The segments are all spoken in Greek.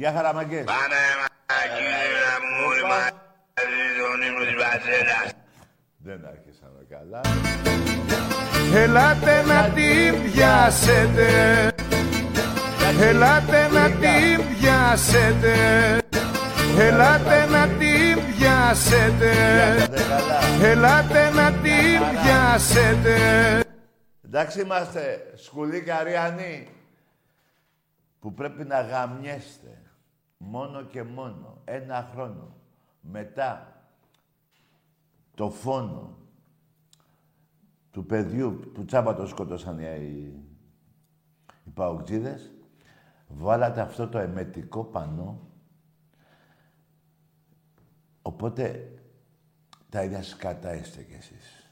Γεια χαραμαγκές. Πάμε μαγγίλα μου όλοι μαζί τον ύμνο της Βασίλας. Δεν άρχισαμε καλά. Ελάτε να την πιάσετε Ελάτε να την πιάσετε Ελάτε να την πιάσετε Δεν καλά. Ελάτε να την πιάσετε Εντάξει είμαστε σκουλίκα Αριανοί που πρέπει να γαμιέστε μόνο και μόνο ένα χρόνο μετά το φόνο του παιδιού που τσάμπα το σκότωσαν οι, οι, οι παοκτζίδες βάλατε αυτό το εμετικό πανό οπότε τα ίδια σκατά είστε κι εσείς.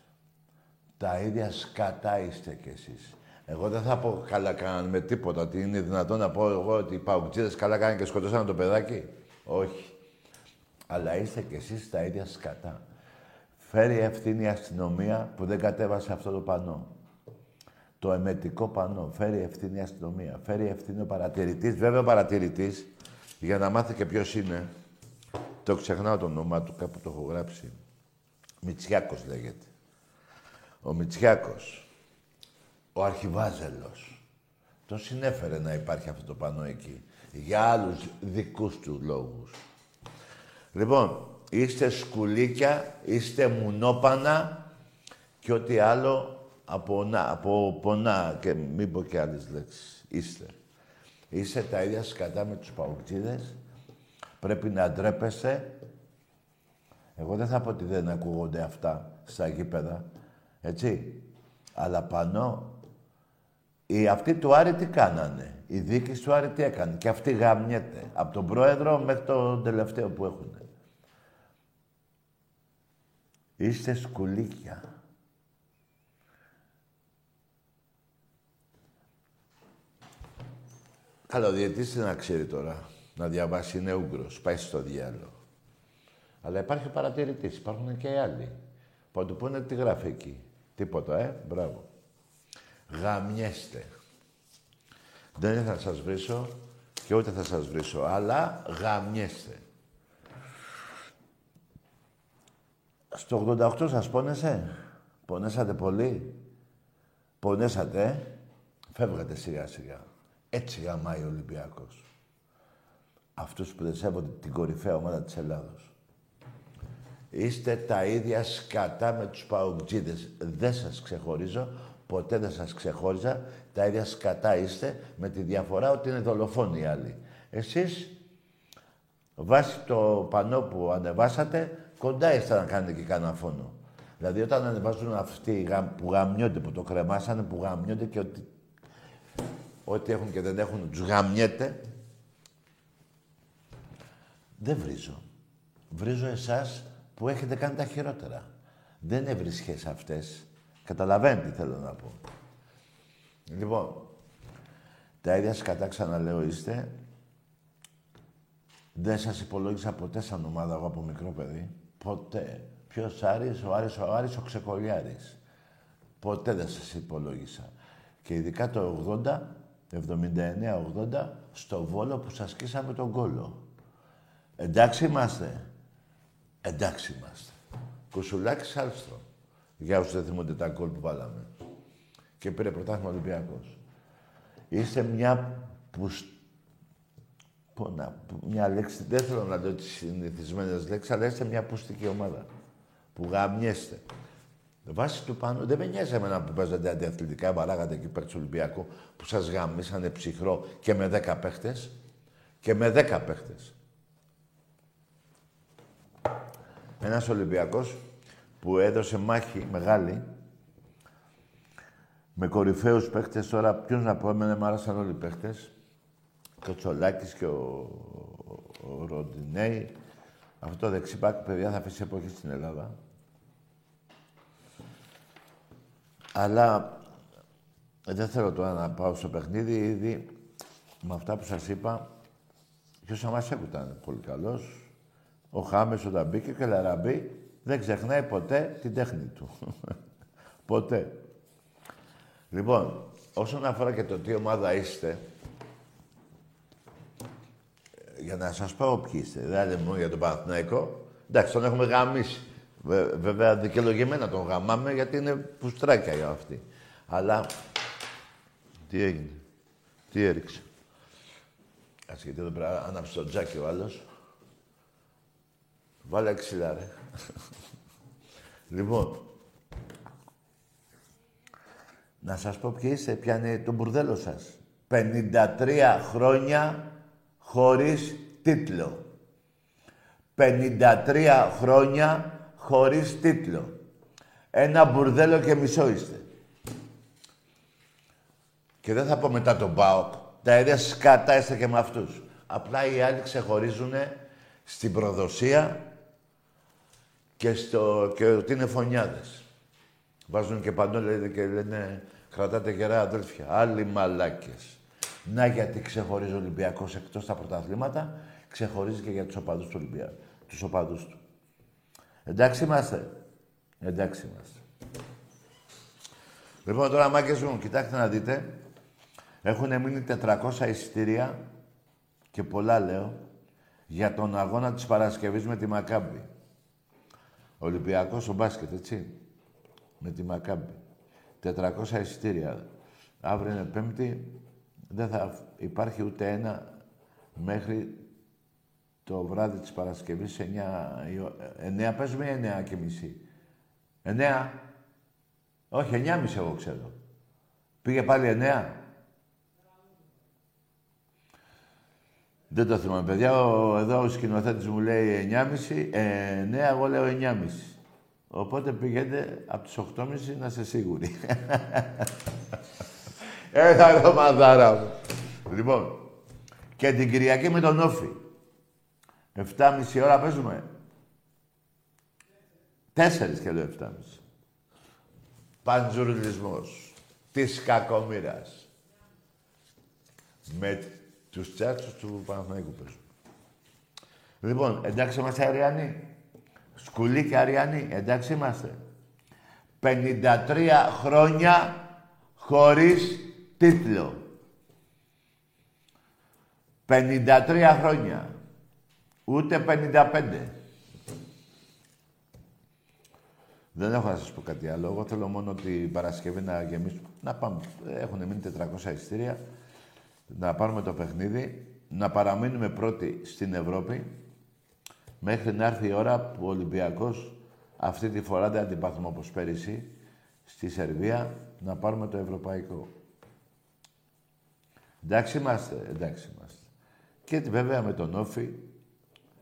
Τα ίδια σκατά είστε κι εσείς. Εγώ δεν θα πω καλά κάνανε με τίποτα. Ότι είναι δυνατόν να πω εγώ ότι οι παουκτζίδες καλά κάνανε και σκοτώσανε το παιδάκι. Όχι. Αλλά είστε κι εσείς τα ίδια σκατά. Φέρει ευθύνη η αστυνομία που δεν κατέβασε αυτό το πανό. Το εμετικό πανό. Φέρει ευθύνη η αστυνομία. Φέρει ευθύνη ο παρατηρητής. Βέβαια ο παρατηρητής, για να μάθει και ποιος είναι, το ξεχνάω το όνομά του, κάπου το έχω γράψει. Μητσιάκος λέγεται. Ο Μητσιάκος, ο Αρχιβάζελος, το συνέφερε να υπάρχει αυτό το πανό εκεί. Για άλλους δικούς του λόγους. Λοιπόν, είστε σκουλίκια, είστε μουνόπανα και ό,τι άλλο από, να, από πονά και μην πω και άλλες λέξεις. Είστε. Είστε τα ίδια σκατά με τους παουκτζίδες. Πρέπει να ντρέπεστε. Εγώ δεν θα πω ότι δεν ακούγονται αυτά στα γήπεδα. Έτσι. Αλλά πάνω, οι αυτοί του Άρη τι κάνανε; Η δίκη του Άρη τι έκανε; Και αυτή γαμιέται. Από τον πρόεδρο μέχρι τον τελευταίο που έχουν. Είστε σκουλίκια. Καλά, ο διαιτής τι να ξέρει τώρα. Να διαβάσει, είναι Ούγγρος, πάει στο διάλογο. Αλλά υπάρχει παρατηρητής, υπάρχουν και οι άλλοι. Που θα του πούνε τι γράφει εκεί. Τίποτα, ε, μπράβο. Γαμιέστε. Δεν θα σας βρίσω και ούτε θα σας βρίσω, αλλά γαμιέστε. Στο 88 σας πόνεσε; Πονέσατε πολύ; Πονέσατε, ε. Φεύγατε σιγά σιγά. Έτσι γαμάει ο Ολυμπιακός. Αυτούς που δεν σέβονται την κορυφαία ομάδα της Ελλάδος. Είστε τα ίδια σκατά με τους παουτζίδες. Δεν σας ξεχωρίζω. Ποτέ δεν σας ξεχώριζα. Τα ίδια σκατά είστε με τη διαφορά ότι είναι δολοφόνοι οι άλλοι. Εσείς, βάσει το πανό που ανεβάσατε, κοντά είστε να κάνετε και κανένα φόνο. Δηλαδή όταν ανεβάζουν αυτοί γα- που γαμιόνται, που το κρεμάσανε, που γαμιόνται και ότι, ό,τι έχουν και δεν έχουν, τους γαμιέται. Δεν βρίζω. Βρίζω εσάς που έχετε κάνει τα χειρότερα. Δεν είναι βρισχές αυτές. Καταλαβαίνετε τι θέλω να πω. Λοιπόν, τα ίδια σκατά ξαναλέω είστε. Δεν σας υπολόγισα ποτέ σαν ομάδα εγώ από μικρό παιδί. Ποτέ. Ποιος Άρης, ο Άρης, ο Άρης, ο Ξεκολιάρης. Ποτέ δεν σας υπολόγισα. Και ειδικά το 80, 79-80, στο Βόλο που σας σκίσαμε τον κόλο. Εντάξει είμαστε. Εντάξει είμαστε. Κουσουλάκης Άλστρο. Για όσους δεν θυμούνται τα γκολ που βάλαμε. Και πήρε πρωτάθλημα Ολυμπιακός. Είστε μια πουσ... Πω να... πω, Μια λέξη, δεν θέλω να λέω τις συνηθισμένες λέξεις, αλλά είστε μια πουστική ομάδα. Που γαμιέστε. Βάσει του πάνω, δεν με νοιάζει εμένα που παίζατε αντιαθλητικά, βαράγατε εκεί πέρα του Ολυμπιακού, που σας γαμίσανε ψυχρό και με 10 παίχτες. Και με 10 παίχτες. Ένας Ολυμπιακός που έδωσε μάχη μεγάλη με κορυφαίους παίχτες τώρα, ποιους να πω, εμένα μου άρεσαν όλοι οι παίχτες. Και ο Τσολάκης και ο, ο Ροντινέη. Αυτό το δεξιπάκι, παιδιά, θα αφήσει εποχή στην Ελλάδα. Αλλά ε, δεν θέλω τώρα να πάω στο παιχνίδι, ήδη με αυτά που σας είπα, και ο Σαμασέκου ήταν πολύ καλός. Ο Χάμες όταν μπήκε και ο Λαραμπή δεν ξεχνάει ποτέ την τέχνη του. ποτέ. Λοιπόν, όσον αφορά και το τι ομάδα είστε, για να σας πω ποιοι είστε, δεν λέμε μόνο για τον Παναθηναϊκό, εντάξει, τον έχουμε γαμίσει. Βε- βέβαια, δικαιολογημένα τον γαμάμε, γιατί είναι πουστράκια για αυτή. Αλλά, τι έγινε, τι έριξε. Ας γιατί εδώ πέρα άναψε το τζάκι ο άλλος. Βάλε ξύλα, ρε. Λοιπόν, να σας πω ποιοι είστε, ποια είναι το μπουρδέλο σας. 53 χρόνια χωρίς τίτλο. 53 χρόνια χωρίς τίτλο. Ένα μπουρδέλο και μισό είστε. Και δεν θα πω μετά τον ΠΑΟΚ. Τα ίδια σκατά είστε και με αυτούς. Απλά οι άλλοι ξεχωρίζουν στην προδοσία και, στο, και ότι είναι φωνιάδες. Βάζουν και παντού λένε, και λένε κρατάτε γερά αδέλφια. Άλλοι μαλάκες. Να γιατί ξεχωρίζει ο Ολυμπιακός εκτός τα πρωταθλήματα, ξεχωρίζει και για τους οπαδούς του Ολυμπιακού. Τους οπαδούς του. Εντάξει είμαστε. Εντάξει είμαστε. Λοιπόν, τώρα μάκες μου, κοιτάξτε να δείτε. Έχουν μείνει 400 εισιτήρια και πολλά λέω για τον αγώνα της Παρασκευής με τη Μακάμπη. Ολυμπιακός ο μπάσκετ, έτσι. Με τη Μακάμπη. 400 εισιτήρια. Αύριο είναι Πέμπτη. Δεν θα υπάρχει ούτε ένα μέχρι το βράδυ της Παρασκευής 9, η ο- 9 παίζουμε ή 9 και μισή; 9. Όχι, 9 μισή εγώ ξέρω. Πήγε πάλι 9. Δεν το θυμάμαι, παιδιά. Ο, εδώ ο σκηνοθέτης μου λέει 9.30, ε, ναι, εγώ λέω 9.30. Οπότε πηγαίνετε από τις 8.30 να είστε σίγουροι. Έλα ρε μαδάρα μου. Λοιπόν, και την Κυριακή με τον Όφη. 7.30 ώρα παίζουμε. Τέσσερις και λέω 7.30. Παντζουρλισμός. Της κακομήρας. Με τους τσάτσους του Παναθηναϊκού παίζουν. Λοιπόν, εντάξει είμαστε Αριανοί. Σκουλή και Αριανοί, εντάξει είμαστε. 53 χρόνια χωρίς τίτλο. 53 χρόνια. Ούτε 55. Δεν έχω να σας πω κάτι άλλο. Εγώ θέλω μόνο την Παρασκευή να γεμίσουμε. Να πάμε. Έχουν μείνει 400 ειστήρια. Να πάρουμε το παιχνίδι. Να παραμείνουμε πρώτοι στην Ευρώπη. Μέχρι να έρθει η ώρα που ο Ολυμπιακός αυτή τη φορά δεν αντιπάθουμε όπως πέρυσι στη Σερβία να πάρουμε το ευρωπαϊκό. Εντάξει είμαστε, εντάξει είμαστε. Και βέβαια με τον Όφη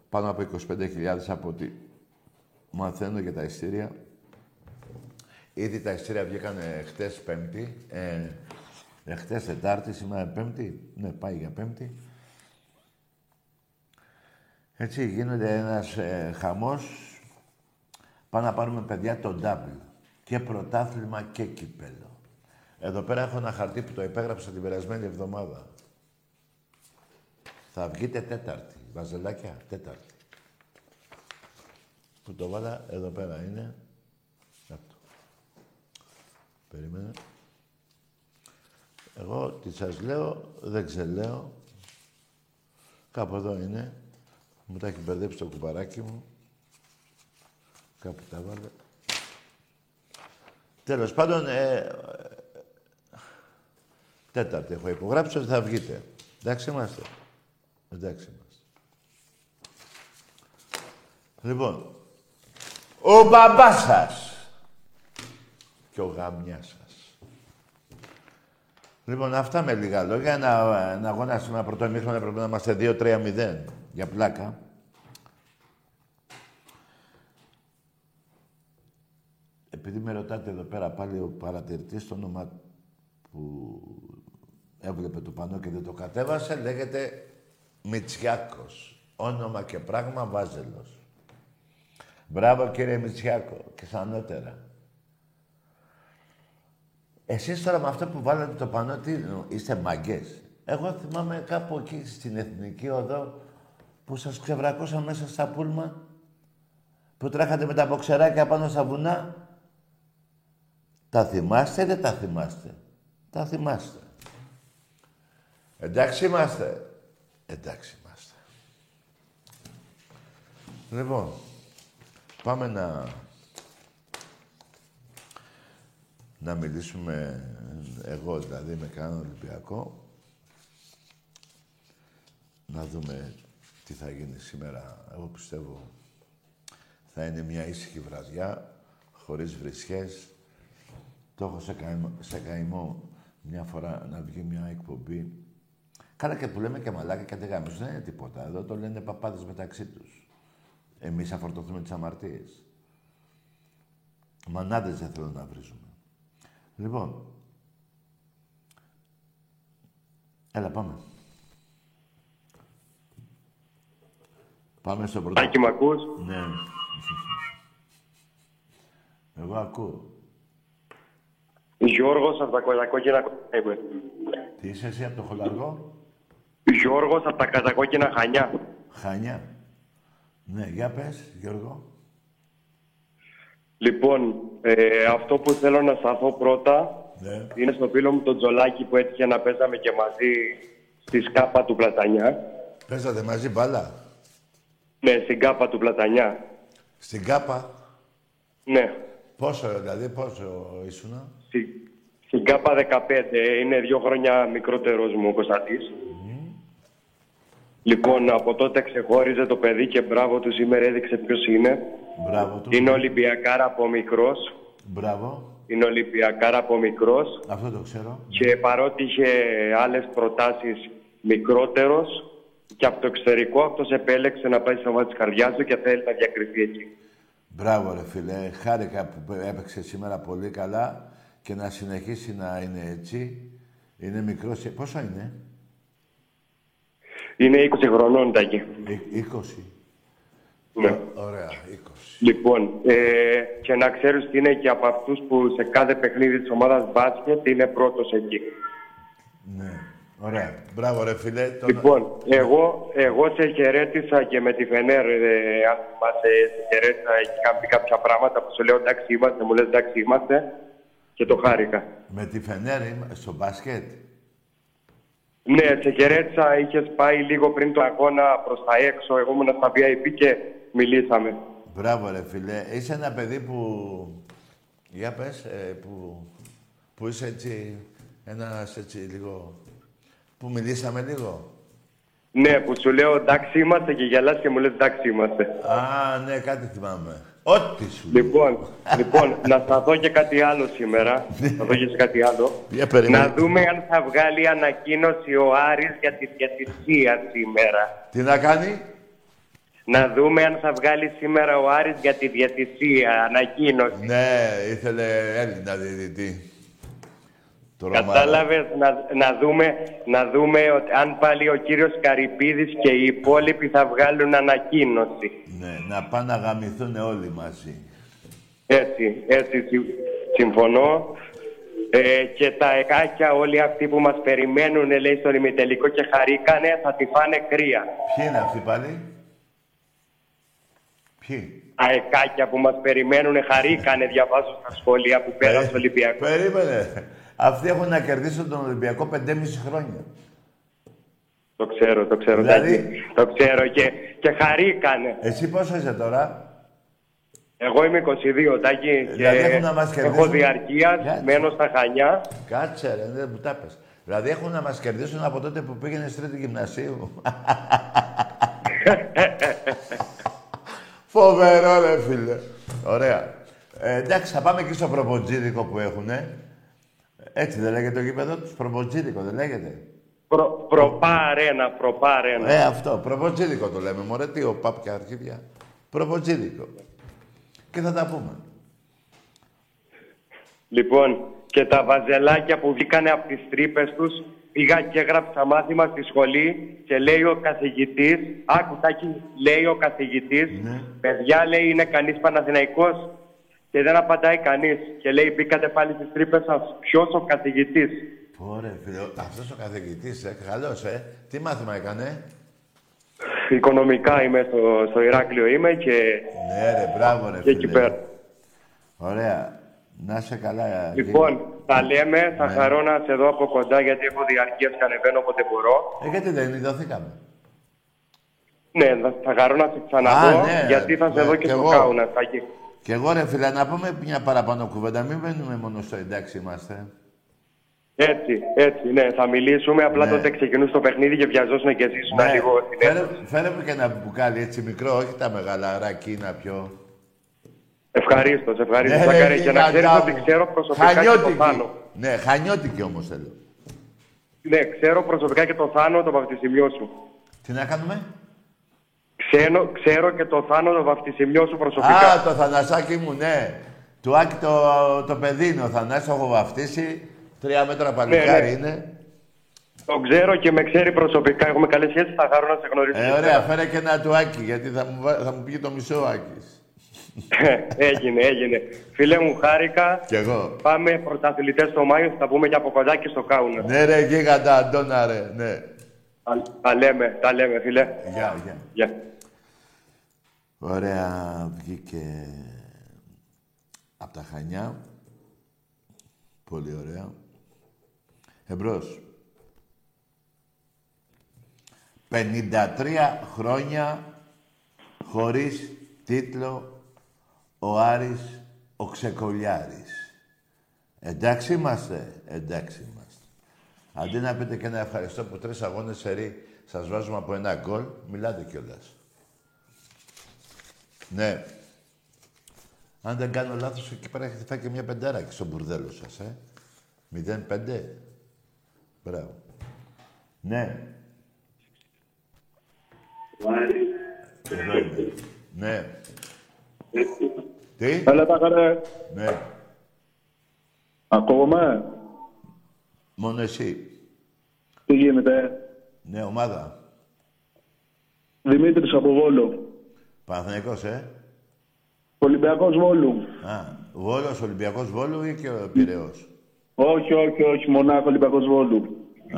πάνω από 25.000 από ό,τι μαθαίνω για τα ειστήρια Ήδη τα ειστήρια βγήκαν χτες Πέμπτη. Ε, ε, χτες Τετάρτη, σήμερα Πέμπτη. Ναι, πάει για Πέμπτη. Έτσι γίνεται ένας ε, χαμός. Πάμε να πάρουμε παιδιά το double. Και πρωτάθλημα και κύπελο. Εδώ πέρα έχω ένα χαρτί που το υπέγραψα την περασμένη εβδομάδα. Θα βγείτε Τέταρτη. Βαζελάκια, Τέταρτη. Που το βάλα εδώ πέρα είναι. Αυτό. Περίμενε. Εγώ τι σας λέω, δεν ξελέω. Κάπου εδώ είναι. Μου τα έχει μπερδέψει το κουμπαράκι μου. Κάπου τα βάλε. Τέλος πάντων, ε, τέταρτη έχω υπογράψει ότι θα βγείτε. Εντάξει είμαστε. Εντάξει είμαστε. Λοιπόν, ο μπαμπάς σας και ο γαμιάς σας. Λοιπόν, αυτά με λίγα λόγια. Ένα, ένα αγώνα σήμερα πρώτο ημίχρονο πρέπει να είμαστε 2-3-0 για πλάκα. Επειδή με ρωτάτε εδώ πέρα πάλι ο παρατηρητής το όνομα που έβλεπε το πανό και δεν το κατέβασε, λέγεται Μητσιάκος. Όνομα και πράγμα Βάζελος. Μπράβο κύριε Μητσιάκο και ανώτερα. Εσείς τώρα με αυτό που βάλατε το πανό, τι είστε μαγκές. Εγώ θυμάμαι κάπου εκεί στην Εθνική Οδό που σας ξεβρακώσαν μέσα στα πούλμα, που τρέχατε με τα μποξεράκια πάνω στα βουνά. Τα θυμάστε ή δεν τα θυμάστε; Τα θυμάστε. Εντάξει είμαστε. Εντάξει είμαστε. Λοιπόν, πάμε να... να μιλήσουμε εγώ δηλαδή με κανέναν Ολυμπιακό. Να δούμε τι θα γίνει σήμερα. Εγώ πιστεύω θα είναι μια ήσυχη βραδιά, χωρίς βρισχές. Το έχω σε καημό, σε καημό μια φορά να βγει μια εκπομπή. Καλά και που λέμε και μαλάκα και αντεγάμισους. Δεν είναι τίποτα. Εδώ το λένε παπάδες μεταξύ τους. Εμείς θα φορτωθούμε τις αμαρτίες. Μανάδες δεν θέλω να βρίζουμε. Λοιπόν. Έλα, πάμε. Πάμε στο πρώτο. Άκη, μ' ακούς; Ναι. Εγώ ακούω. Γιώργος από τα κατακόκκινα είμαι. Τι είσαι εσύ από το χολαργό; Γιώργος από τα κατακόκκινα χανιά. Χανιά. Ναι, για πες, Γιώργο. Λοιπόν, ε, αυτό που θέλω να σταθώ πρώτα Ναι. είναι στο φίλο μου τον Τζολάκη που έτυχε να παίζαμε και μαζί στη σκάπα του Πλατανιά. Παίζατε μαζί μπάλα; Ναι, στην κάπα του Πλατανιά. Στην Κάπα; Ναι, Πόσο, δηλαδή, πόσο ήσουνα; στη, στην κάπα 15. Είναι δύο χρόνια μικρότερος μου ο Κωνσταντής. Λοιπόν, από τότε ξεχώριζε το παιδί και μπράβο του σήμερα έδειξε ποιος είναι. Μπράβο του. Είναι Ολυμπιακάρα από μικρός. Μπράβο. Είναι Ολυμπιακάρα από μικρός. Αυτό το ξέρω. Και παρότι είχε άλλες προτάσεις μικρότερος και από το εξωτερικό, αυτός επέλεξε να πάει στο μάτι της καρδιάς του και θέλει να διακριθεί εκεί. Μπράβο, ρε φίλε. Χάρηκα που έπαιξε σήμερα πολύ καλά και να συνεχίσει να είναι έτσι. Είναι μικρός. και- Πόσο είναι, Είναι 20 χρονών τάκι. Ε, 20. Ναι. Ωραία, 20. Λοιπόν, ε, και να ξέρεις ότι είναι και από αυτούς που σε κάθε παιχνίδι της ομάδας μπάσκετ είναι πρώτος εκεί. Ναι. Ωραία. Μπράβο, ρε φίλε. Τον... Λοιπόν, εγώ, εγώ σε χαιρέτησα και με τη Φενέρ, ε, αν θυμάσαι, σε χαιρέτησα, έχει κάνει κάποια πράγματα που σου λέω εντάξει είμαστε, μου λες εντάξει είμαστε και το χάρηκα. Με τη Φενέρ είμα- στο μπάσκετ; Ναι, σε χαιρέτησα, είχες πάει λίγο πριν το αγώνα προς τα έξω, εγώ ήμουν στα VIP και μιλήσαμε. Μπράβο, ρε φίλε. Είσαι ένα παιδί που... Για πες, ε, που... που είσαι έτσι... Ένας έτσι λίγο... Που μιλήσαμε λίγο. Ναι, που σου λέω εντάξει είμαστε και γελάς και μου λες εντάξει είμαστε. Α, ναι, κάτι θυμάμαι. Ό,τι σου λέω. Λοιπόν, λοιπόν, να σταθώ και κάτι άλλο σήμερα. να δω και σε κάτι άλλο. Για περιμένε. Να δούμε αν θα βγάλει ανακοίνωση ο Άρης για τη διατησία σήμερα. Τι να κάνει; Να δούμε αν θα βγάλει σήμερα ο Άρης για τη διαιτησία, ανακοίνωση. Ναι, ήθελε Έλληνα διαιτητή. Το Ρωμανό. Κατάλαβες να, να, δούμε, να δούμε ότι αν πάλι ο κύριος Καρυπίδης και οι υπόλοιποι θα βγάλουν ανακοίνωση. Ναι, να πάνε να γαμηθούν όλοι μαζί. Έτσι, έτσι συ- συμφωνώ. Ε, και τα εκάκια όλοι αυτοί που μας περιμένουν, λέει, στον ημιτελικό και χαρήκανε, θα τη φάνε κρύα. Ποιοι είναι αυτοί πάλι; Ποιοι; Τα εκάκια που μας περιμένουν, χαρήκανε, διαβάζω στα σχόλια που πέρασε ο Ολυμπιακός. Περίμενε. Αυτοί έχουν να κερδίσουν τον Ολυμπιακό 5,5 χρόνια. Το ξέρω, το ξέρω. Δηλαδή- Τάκη. Το ξέρω και, και χαρήκανε. Εσύ πόσο είσαι τώρα; Εγώ είμαι 22, Τάκη, Δηλαδή και έχουν να μας έχω κερδίσουν. διαρκεία, Κάτσε. μένω στα Χανιά. Κάτσε ρε, δεν μου τα πες. Δηλαδή έχουν να μας κερδίσουν από τότε που πήγαινες τρίτη γυμνασίου. Φοβερό ρε φίλε. Ωραία. Ε, εντάξει, θα πάμε και στο προποτζίδικο που έχουνε. Έτσι δεν λέγεται το γήπεδο τους, προποτζίδικο δεν λέγεται. Προ, προπάρενα, προπάρενα. Ε, αυτό, προποτζίδικο το λέμε, μωρέ, τι, ο παπ και αρχίδια. Προποτζίδικο. Και θα τα πούμε. Λοιπόν, και τα βαζελάκια που βγήκανε από τις τρύπες τους, πήγα και έγραψα μάθημα στη σχολή και λέει ο καθηγητής, άκου Τάκη, λέει ο καθηγητής, Ναι. παιδιά λέει είναι κανείς Παναθηναϊκός και δεν απαντάει κανείς. Και λέει μπήκατε πάλι στις τρύπες σας, ποιος ο καθηγητής; Ωραία, φίλε, αυτός ο καθηγητής, ε, καλός, ε. Τι μάθημα έκανε; Οικονομικά είμαι στο, στο Ηράκλειο είμαι και, Ναι, ρε, μπράβο, ρε, και εκεί φίλε. πέρα. Ωραία. Να είσαι καλά. Λοιπόν, τα λέμε, θα Ναι. χαρώ να σε δω από κοντά γιατί έχω διαρκείας και ανεβαίνω όποτε μπορώ. Ε, γιατί δεν ειδωθήκαμε. Ναι, θα- θα χαρώ να σε ξαναδώ Α, ναι, γιατί θα σε ναι, δω και κι στο εγώ. κάουνα. Τάκη. Και εγώ, ρε, φίλε, να πούμε μια παραπάνω κουβέντα. Μην μένουμε μόνο στο εντάξει είμαστε. Έτσι, έτσι, ναι, θα μιλήσουμε. Απλά Ναι. τότε ξεκινούσε το παιχνίδι και βιαζόσουν και εσείς Ναι, λίγο στην φέρε, αίθουσα. φέρε μου και ένα μπουκάλι έτσι μικρό, όχι τα μεγάλα ρακί να πιω. Ευχαρίστω, ευχαρίστω. Ναι, θα ρε, κάνει και να γίγαντά ξέρεις μου. ότι ξέρω προσωπικά και το Χανιώτικη. Θάνο. Ναι, χανιώτικη όμως θέλω. Ναι, ξέρω προσωπικά και το Θάνο το βαφτισιμιό σου. Τι να κάνουμε; Ξέρω, ξέρω και το Θάνο το βαφτισιμιό σου προσωπικά. Α, το Θανασάκι μου, ναι. Του Άκη το, το παιδί είναι ο Θανάσης, το έχω βαφτίσει. Τρία μέτρα παλικάρι ναι. είναι. Το ξέρω και με ξέρει προσωπικά. Έχουμε καλές σχέσεις. Θα χαρώ να σε γνωρίσω. Ε, ωραία, φέρε και ένα του Άκη, γιατί θα μου, βα- θα μου πει το μισό ο Άκης. έγινε, έγινε. Φίλε μου, χάρηκα. Κι εγώ. Πάμε πρωταθλητές στο Μάιο. Θα πούμε και από κοντά και στο κάουνα. Ναι ρε, γίγαντα, Αντώνα ρε, ναι. Τα, τα λέμε, τα λέμε, φίλε. Γεια, γεια. Γεια. Ωραία, βγήκε από τα Χανιά. Πολύ ωραία. Εμπρός. 53 χρόνια χωρίς τίτλο ο Άρης ο Ξεκολιάρης. Εντάξει είμαστε, εντάξει είμαστε. Αντί να πείτε και ένα ευχαριστώ που τρεις αγώνες σερή σας βάζουμε από ένα γκολ, μιλάτε κιόλας. Ναι. Αν δεν κάνω λάθος, εκεί πέρα έχετε φάει και μια πεντάρα και στο μπουρδέλο σας, ε. 0-5. Μπράβο. Ναι. Εδώ είμαι. Ναι. Τι; Έλα τα χαρέ. Ναι. Ακούγομαι; Μόνο εσύ. Τι γίνεται; Ναι, ομάδα. Δημήτρης από Βόλο. Παναθηναϊκός, ε; Ολυμπιακός Βόλου. Α, Βόλος, Ολυμπιακός Βόλου ή και ο Πειραιός; Όχι, όχι, όχι. Μονάχα Ολυμπιακός Βόλου.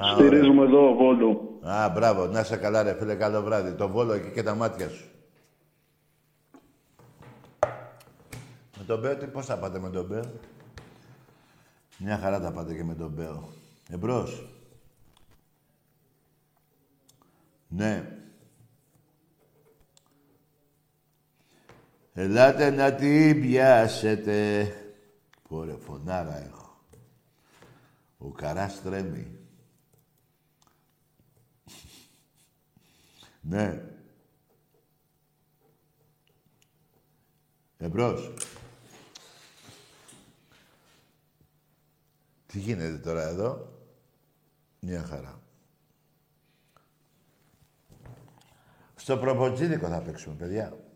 Α, Στηρίζουμε εδώ Βόλου. Α, μπράβο. Να είσαι καλά, ρε φίλε. Καλό βράδυ. Το Βόλο εκεί και τα μάτια σου. Με τον Μπέο, τι, πώς θα πάτε με τον Μπέο; Μια χαρά τα πάτε και με τον Μπέο. Εμπρός. Ναι. Ελάτε να την πιάσετε. Πόρε, φωνάρα έχω. Ο καράς τρέμει. Ναι. Εμπρός. Τι γίνεται τώρα εδώ; Μια χαρά. Στο προποτζίδικο θα παίξουμε, παιδιά.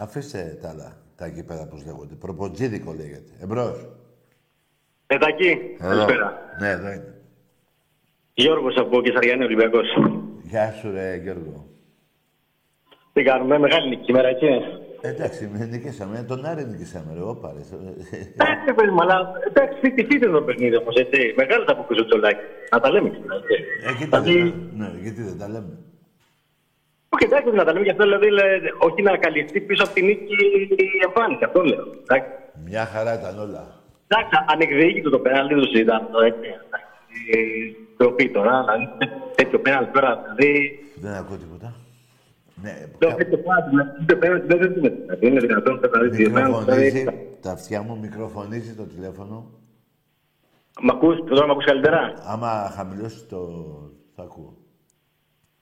Αφήστε τα άλλα, τα εκεί πέρα πώς λέγονται. Προποτζίδικο λέγεται. Εμπρός. Εδακή, Εδώ. καλησπέρα. Ναι, εδώ είναι. Γιώργος από Κεσαριανή Ολυμπιακός. Γεια σου ρε Γιώργο. Τι κάνουμε, μεγάλη νίκη σήμερα, έτσι. Εντάξει, με νικήσαμε. Τον Άρη νικήσαμε, ρε. Όπα, ρε. Εντάξει, παιδί μου, αλλά εντάξει, τι είναι το παιχνίδι όμως, έτσι. Μεγάλο τα αποκρούσει ο Τζολάκη. Να τα λέμε και αυτά, έτσι. Ε, κοίτα, Δηλαδή, δεν τα- ναι, γιατί δεν τα λέμε. Όχι, εντάξει, να τα λέμε και αυτό, δηλαδή, λέ- όχι να καλυφθεί πίσω από την νίκη η εμφάνιση, αυτό λέω. Εντάξει, Μια χαρά ήταν όλα. εντάξει ανεκδίκητο το πέναλτι του ήταν το έτσι. εντάξει, Τροπή τώρα, δηλαδή, τέτοιο πέναλτι τώρα, δηλαδή, Δεν ακούω τίποτα. Ναι, Λέω κα- τέτοιο πέναλτι, δεν πέναλτι, δεν είναι δυνατόν. Είναι δυνατόν, δηλαδή, μικροφωνίζει, δηλαδή, τα αυτιά μου μικροφωνίζει το τηλέφωνο. Μ' ακούς, τώρα μ' ακούς καλύτερα; Άμα χαμηλώσει το... θα ακούω.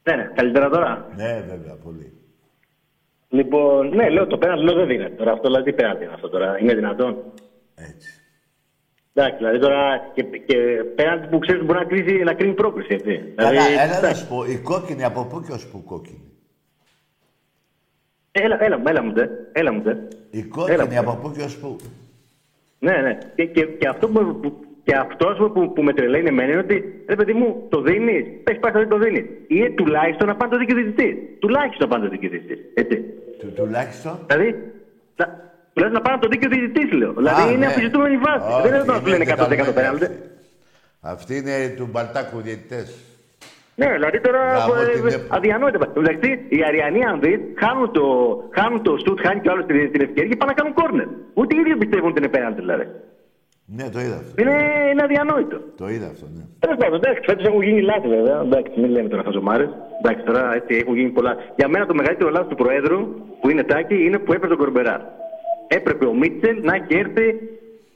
Ναι, ναι, καλύτερα τώρα. Ναι, βέβαια, πολύ. Λοιπόν, ναι, λέω το πέναλτι, λέω δεν δίνεται. Τώρα αυτό δηλαδή τι πέναλτι είναι αυτό τώρα, είναι δυνατόν; Έτσι. Εντάξει, δηλαδή τώρα και, και πέναλτι που ξέρεις μπορεί να, κρίσει, να κρίνει πρόκληση, έτσι. Καλά, δηλαδή, έλα να εντάξει. σου πω, η κόκκινη από πού και ως πού κόκκινη; Έλα, έλα, έλα μου τε, έλα μου τε. Η Έλα, κόκκινη έλα. από πού και ως πού; Ναι, ναι. Και, και, και αυτό, που, που, και αυτός ας πούμε, που, που με τρελαίνει εμένα είναι ότι ρε παιδί μου, το δίνεις, πες πάει το δίνεις. Ή τουλάχιστον να πάνε το δίκαιο διαιτητή. Τουλάχιστον να πάνε το δίκαιο διαιτητή. Έτσι. Του, τουλάχιστον; Δηλαδή, να, τουλάχιστον να πάνε το δίκαιο διαιτητή, λέω. Δηλαδή Α, είναι ναι. αμφισβητούμενη βάση. Όχι, Δεν είναι να σου λένε είναι 100% το τεταλμένη πέναλτι. αυτή. Αυτή είναι του Μπαλτάκου διαιτητές. Ναι, δηλαδή τώρα Γαμώ ε, την ε, έπ- αδιανόητα. Εντάξει, οι Αριανοί, αν δεις, χάνουν το, χάνουν το στούτ, χάνει κι άλλος την, την ευκαιρία και πάνε να κάνουν κόρνερ. Ούτε οι ίδιοι πιστεύουν ότι είναι πέναλτι, δηλαδή. Ναι, το είδα αυτό. Είναι, είναι αδιανόητο. Το είδα αυτό, ναι. Τέλος πάντων, εντάξει, φέτος έχουν γίνει λάθη βέβαια. Εντάξει, μην λέμε τώρα χαζομάρες. Εντάξει, τώρα έτσι έχουν γίνει πολλά. Για μένα το μεγαλύτερο λάθος του Προέδρου, που είναι τάκι, είναι που έπρεπε τον Κορμπερά. Έπρεπε ο Μίτσελ να έχει έρθει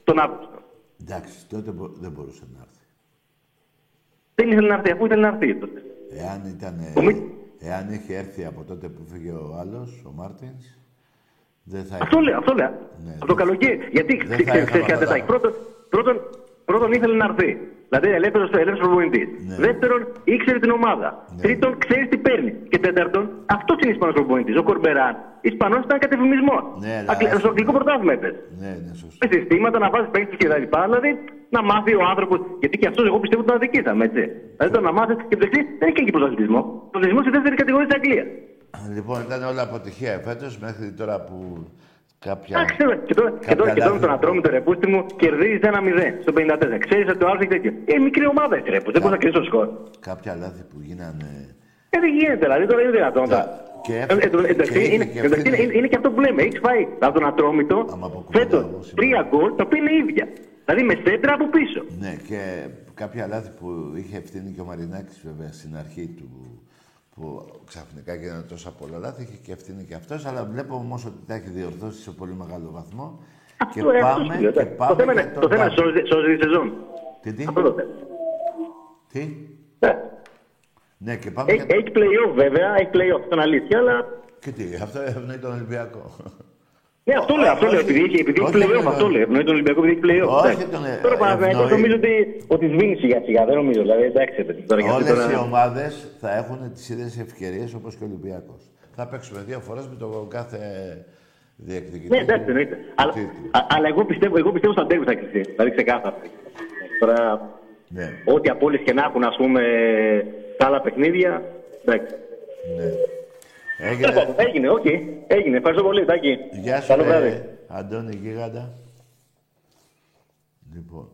τον Αύγουστο. Εντάξει, τότε μπο- δεν μπορούσε να έρθει. Δεν ήθελε να έρθει, αφού ήθελε να έρθει τότε. Εάν, ήταν, Ο Μι- εάν είχε έρθει από τότε που φύγε ο άλλος, ο Μάρτινς, δεν θα Αυτό λέω, αυτό λέω. Ναι, από το δεν- καλοκαίρι. Γιατί δεν ξέρεις θα είχαμε κάτι αυτά. τάκι. Πρώτον, πρώτον, πρώτον ήθελε να έρθει. Δηλαδή ελεύθερος ελεύθερος προπονητής. Ναι. Δεύτερον, ήξερε την ομάδα. Ναι. Τρίτον, ξέρεις τι παίρνει. Και τέταρτον, αυτός είναι Ισπανός προπονητής. Ο Κορμπεράν. Ισπανός ήταν κατεφημισμός. Ναι, αλλά- Αγγλ- Στο αγγλικό πρωτάθλημα έπαιζε. Ναι, ναι, σωστό. Με συστήματα να βάζεις παίκτες και τα λοιπά. Δηλαδή να μάθει ο άνθρωπος. Γιατί και αυτός εγώ πιστεύω ότι τον αδικήσαμε, έτσι. Δηλαδή το να μάθεις και το εξή δεν έχει και πρωταθλητισμό. Πρωταθλητισμός στη δεύτερη κατηγορία της Αγγλίας. Λοιπόν, ήταν όλα αποτυχία φέτος μέχρι τώρα που κάποια... Εντάξει, ναι. και τώρα, και τώρα, και τώρα με τον λάθη. Ατρόμητο ρεπούστη μου κερδίζει ένα 0 στο 54. Ξέρεις ότι το άλλο έχει τέτοιο. Ε, μικρή ομάδα έχει ρεπού. Δεν μπορείς να κρίνει το σκορ. κάποια λάθη που γίνανε... Ε, δεν γίνεται, δηλαδή τώρα είναι δυνατόν. Τα- τώρα. και Ε, έφυγε- ε, το- Εντάξει, και είναι, είχε και εντάξει, ευθύνη. είναι, είναι και αυτό που λέμε. Έχει φάει από τον Ατρόμητο Άμα αποκρούω φέτος εγώ σήμερα. τρία γκολ τα οποία είναι ίδια. Δηλαδή με σέντρα από πίσω. Ναι, και κάποια λάθη που είχε ευθύνη και ο Μαρινάκης βέβαια στην αρχή του που ξαφνικά έγιναν τόσα πολλά λάθη, είχε και ευθύνη και αυτός, αλλά βλέπω όμως ότι τα έχει διορθώσει σε πολύ μεγάλο βαθμό. και Αυτό, ε, αυτό πάμε, σου λέω, και εντάξει. πάμε Το θέμα για είναι- τον το θέμα είναι Τάκη. σώζει- σώζει τη σεζόν. Τι, τι, Αυτό το θέμα. τι; Ε, Ναι, και πάμε Έχει, για... έχει play-off βέβαια, έχει play-off, αυτό είναι αλήθεια, αλλά Και τι, αυτό ευνοεί τον Ολυμπιακό. Ναι, αυτό λέω, αυτό λέω. Όχι, Επειδή έχει, επειδή έχει όχι play-off, τον- αυτό λέω. Ευνοεί τον Ολυμπιακό επειδή έχει play-off. Όχι εντάξει. τον, ε, Τώρα Παναθηναϊκός ευνοεί. νομίζω ότι, ότι σβήνει σιγά σιγά. Δεν νομίζω. Δηλαδή, εντάξει, παιδί, τώρα γιατί Όλες τώρα... οι ομάδες θα έχουν τις ίδιες ευκαιρίες όπως και ο Ολυμπιακός. Θα παίξουμε δύο φορές με το κάθε διεκδικητή. Ναι, εντάξει, εννοείται. Αλλά, τίτλου. α- αλλά εγώ πιστεύω, εγώ πιστεύω στα ντέρμπι θα κρυφτεί. Δηλαδή, ξεκάθαρα. Τώρα, Ναι, ό,τι απόλυση και να έχουν, ας πούμε, τα άλλα παιχνίδια, εντάξει. ναι. Τέλος Έγινε... πάντων, Έγινε, οκ. Έγινε. Ευχαριστώ πολύ, Τάκη. Γεια σου, Καλό βράδυ. ρε, Αντώνη Γίγαντα. Λοιπόν,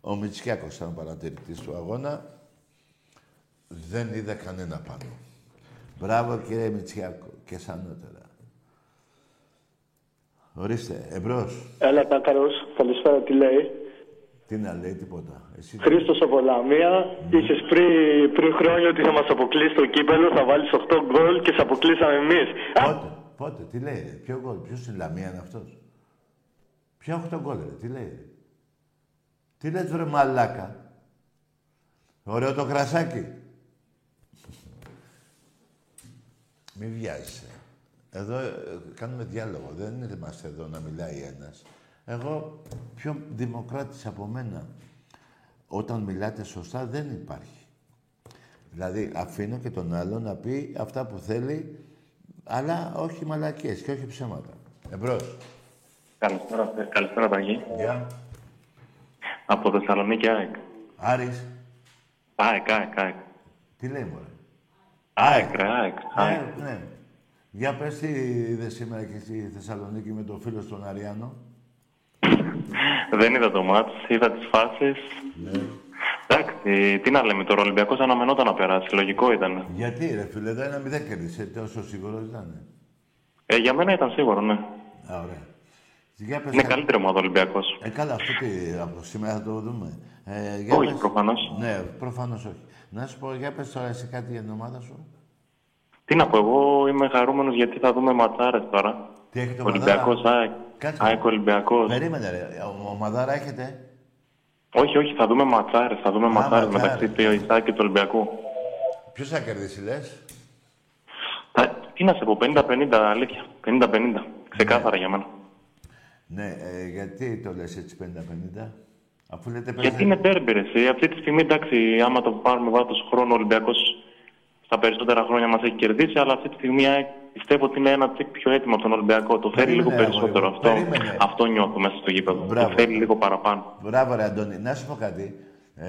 ο Μητσιάκος ήταν παρατηρητής του αγώνα. Δεν είδε κανένα πάνω. Μπράβο κύριε Μητσιάκο και σ' ανώτερα. Ορίστε, εμπρός. Έλα, Τάκαρος. Καλησπέρα, τι λέει. Τι να λέει, τίποτα. Εσύ τι- Χρήστος από Λαμία. Είχες πριν, πριν χρόνια ότι θα μας αποκλείσει το κύπελο, θα βάλεις 8 γκολ και σε αποκλείσαμε εμείς. Α, Πότε, πότε, τι λέει, ρε, ποιο γκολ, ποιος στην Λαμία είναι αυτός; Ποιο 8 γκολ, ρε, τι λέει. ρε; Τι λες, βρε μαλάκα; Ωραίο το κρασάκι. Μη βιάζεσαι. Εδώ ε, κάνουμε διάλογο. Δεν είμαστε εδώ να μιλάει ένας. Εγώ πιο δημοκράτης από μένα. Όταν μιλάτε σωστά δεν υπάρχει. Δηλαδή, αφήνω και τον άλλο να πει αυτά που θέλει, αλλά όχι μαλακίες και όχι ψέματα. Εμπρός. Καλησπέρα, ε, καλησπέρα Ταγί. Γεια. Από Θεσσαλονίκη ΑΕΚ. Άρης. ΑΕΚ, ΑΕΚ, ΑΕΚ. Τι λέει, μωρέ; ΑΕΚ, ρε, ΑΕΚ. ΑΕΚ. Ναι, ναι. Για πες τι είδες σήμερα και στη Θεσσαλονίκη με τον φίλο στον Αριάνο. Δεν είδα το μάτς, είδα τις φάσεις. Ναι. Εντάξει, τι να λέμε τώρα, ο Ολυμπιακός αναμενόταν να περάσει, λογικό ήταν. Γιατί ρε φίλε, εδώ ένα μηδέν κέρδισε, τόσο σίγουρος ήταν. Ε, για μένα ήταν σίγουρο, ναι. Α, ωραία. Για πες Είναι κα- καλύτερη ομάδα ο Ολυμπιακός. Ε, καλά, αυτό τι, από σήμερα θα το δούμε. Ε, για Όχι, πες- προφανώς. Ναι, προφανώς όχι. Να σου πω, για πες τώρα εσύ κάτι για την ομάδα σου. Τι να πω, εγώ είμαι χαρούμενος γιατί θα δούμε ματσάρες τώρα. Τι έχετε Ολυμπιακός, ομαδάρα; ΑΕΚ. Κάτσε. ΑΕΚ Ολυμπιακός. Περίμενε ρε, ο- ομαδάρα έχετε; Όχι, όχι, θα δούμε ματσάρες, θα δούμε ματσάρες ματσάρες. μεταξύ του Ισάκ και του Ολυμπιακού. Ποιος θα κερδίσει λες; Θα- Τι να σε πω, 50-50, αλήθεια. 50-50. Ξεκάθαρα για μένα. Ναι, ε, γιατί το λες έτσι 50-50. Αφού λέτε Γιατί είναι τέρμπι, ρε, εσύ. Αυτή τη στιγμή, εντάξει, άμα το πάρουμε βάθος χρόνου, ο Ολυμπιακός στα περισσότερα χρόνια μας έχει κερδίσει, αλλά αυτή τη στιγμή ε, πιστεύω ότι είναι ένα τσικ πιο έτοιμο από τον Ολυμπιακό. Το θέλει λίγο Περίμενε, περισσότερο αγόρι μου, αυτό. περίμενε. Αυτό νιώθω μέσα στο γήπεδο. Μπράβο. Το θέλει λίγο παραπάνω. Μπράβο ρε Αντώνη, να σου πω κάτι. Ε,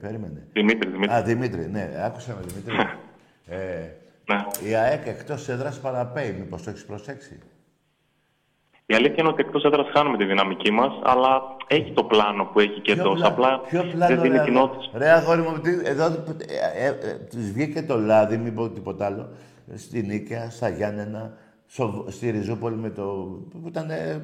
περίμενε. Δημήτρη, Δημήτρη. Α, Δημήτρη, ναι, άκουσα με Δημήτρη. ε, Ναι. η ΑΕΚ εκτός έδρας παραπέει, μήπως το έχεις προσέξει; Η αλήθεια είναι ότι εκτός έδρας χάνουμε τη δυναμική μας, αλλά έχει το πλάνο που έχει και εντός. πλα- Απλά ποιο πλάνο, δεν δίνει ρε, την αγόρι- όθηση. Ρε αγόρι μου, τι, εδώ ε, ε, ε, τους βγήκε το λάδι, μην πω τίποτα άλλο, στη Νίκαια, στα Γιάννενα, στο, στη Ριζούπολη με το, που ήταν ε,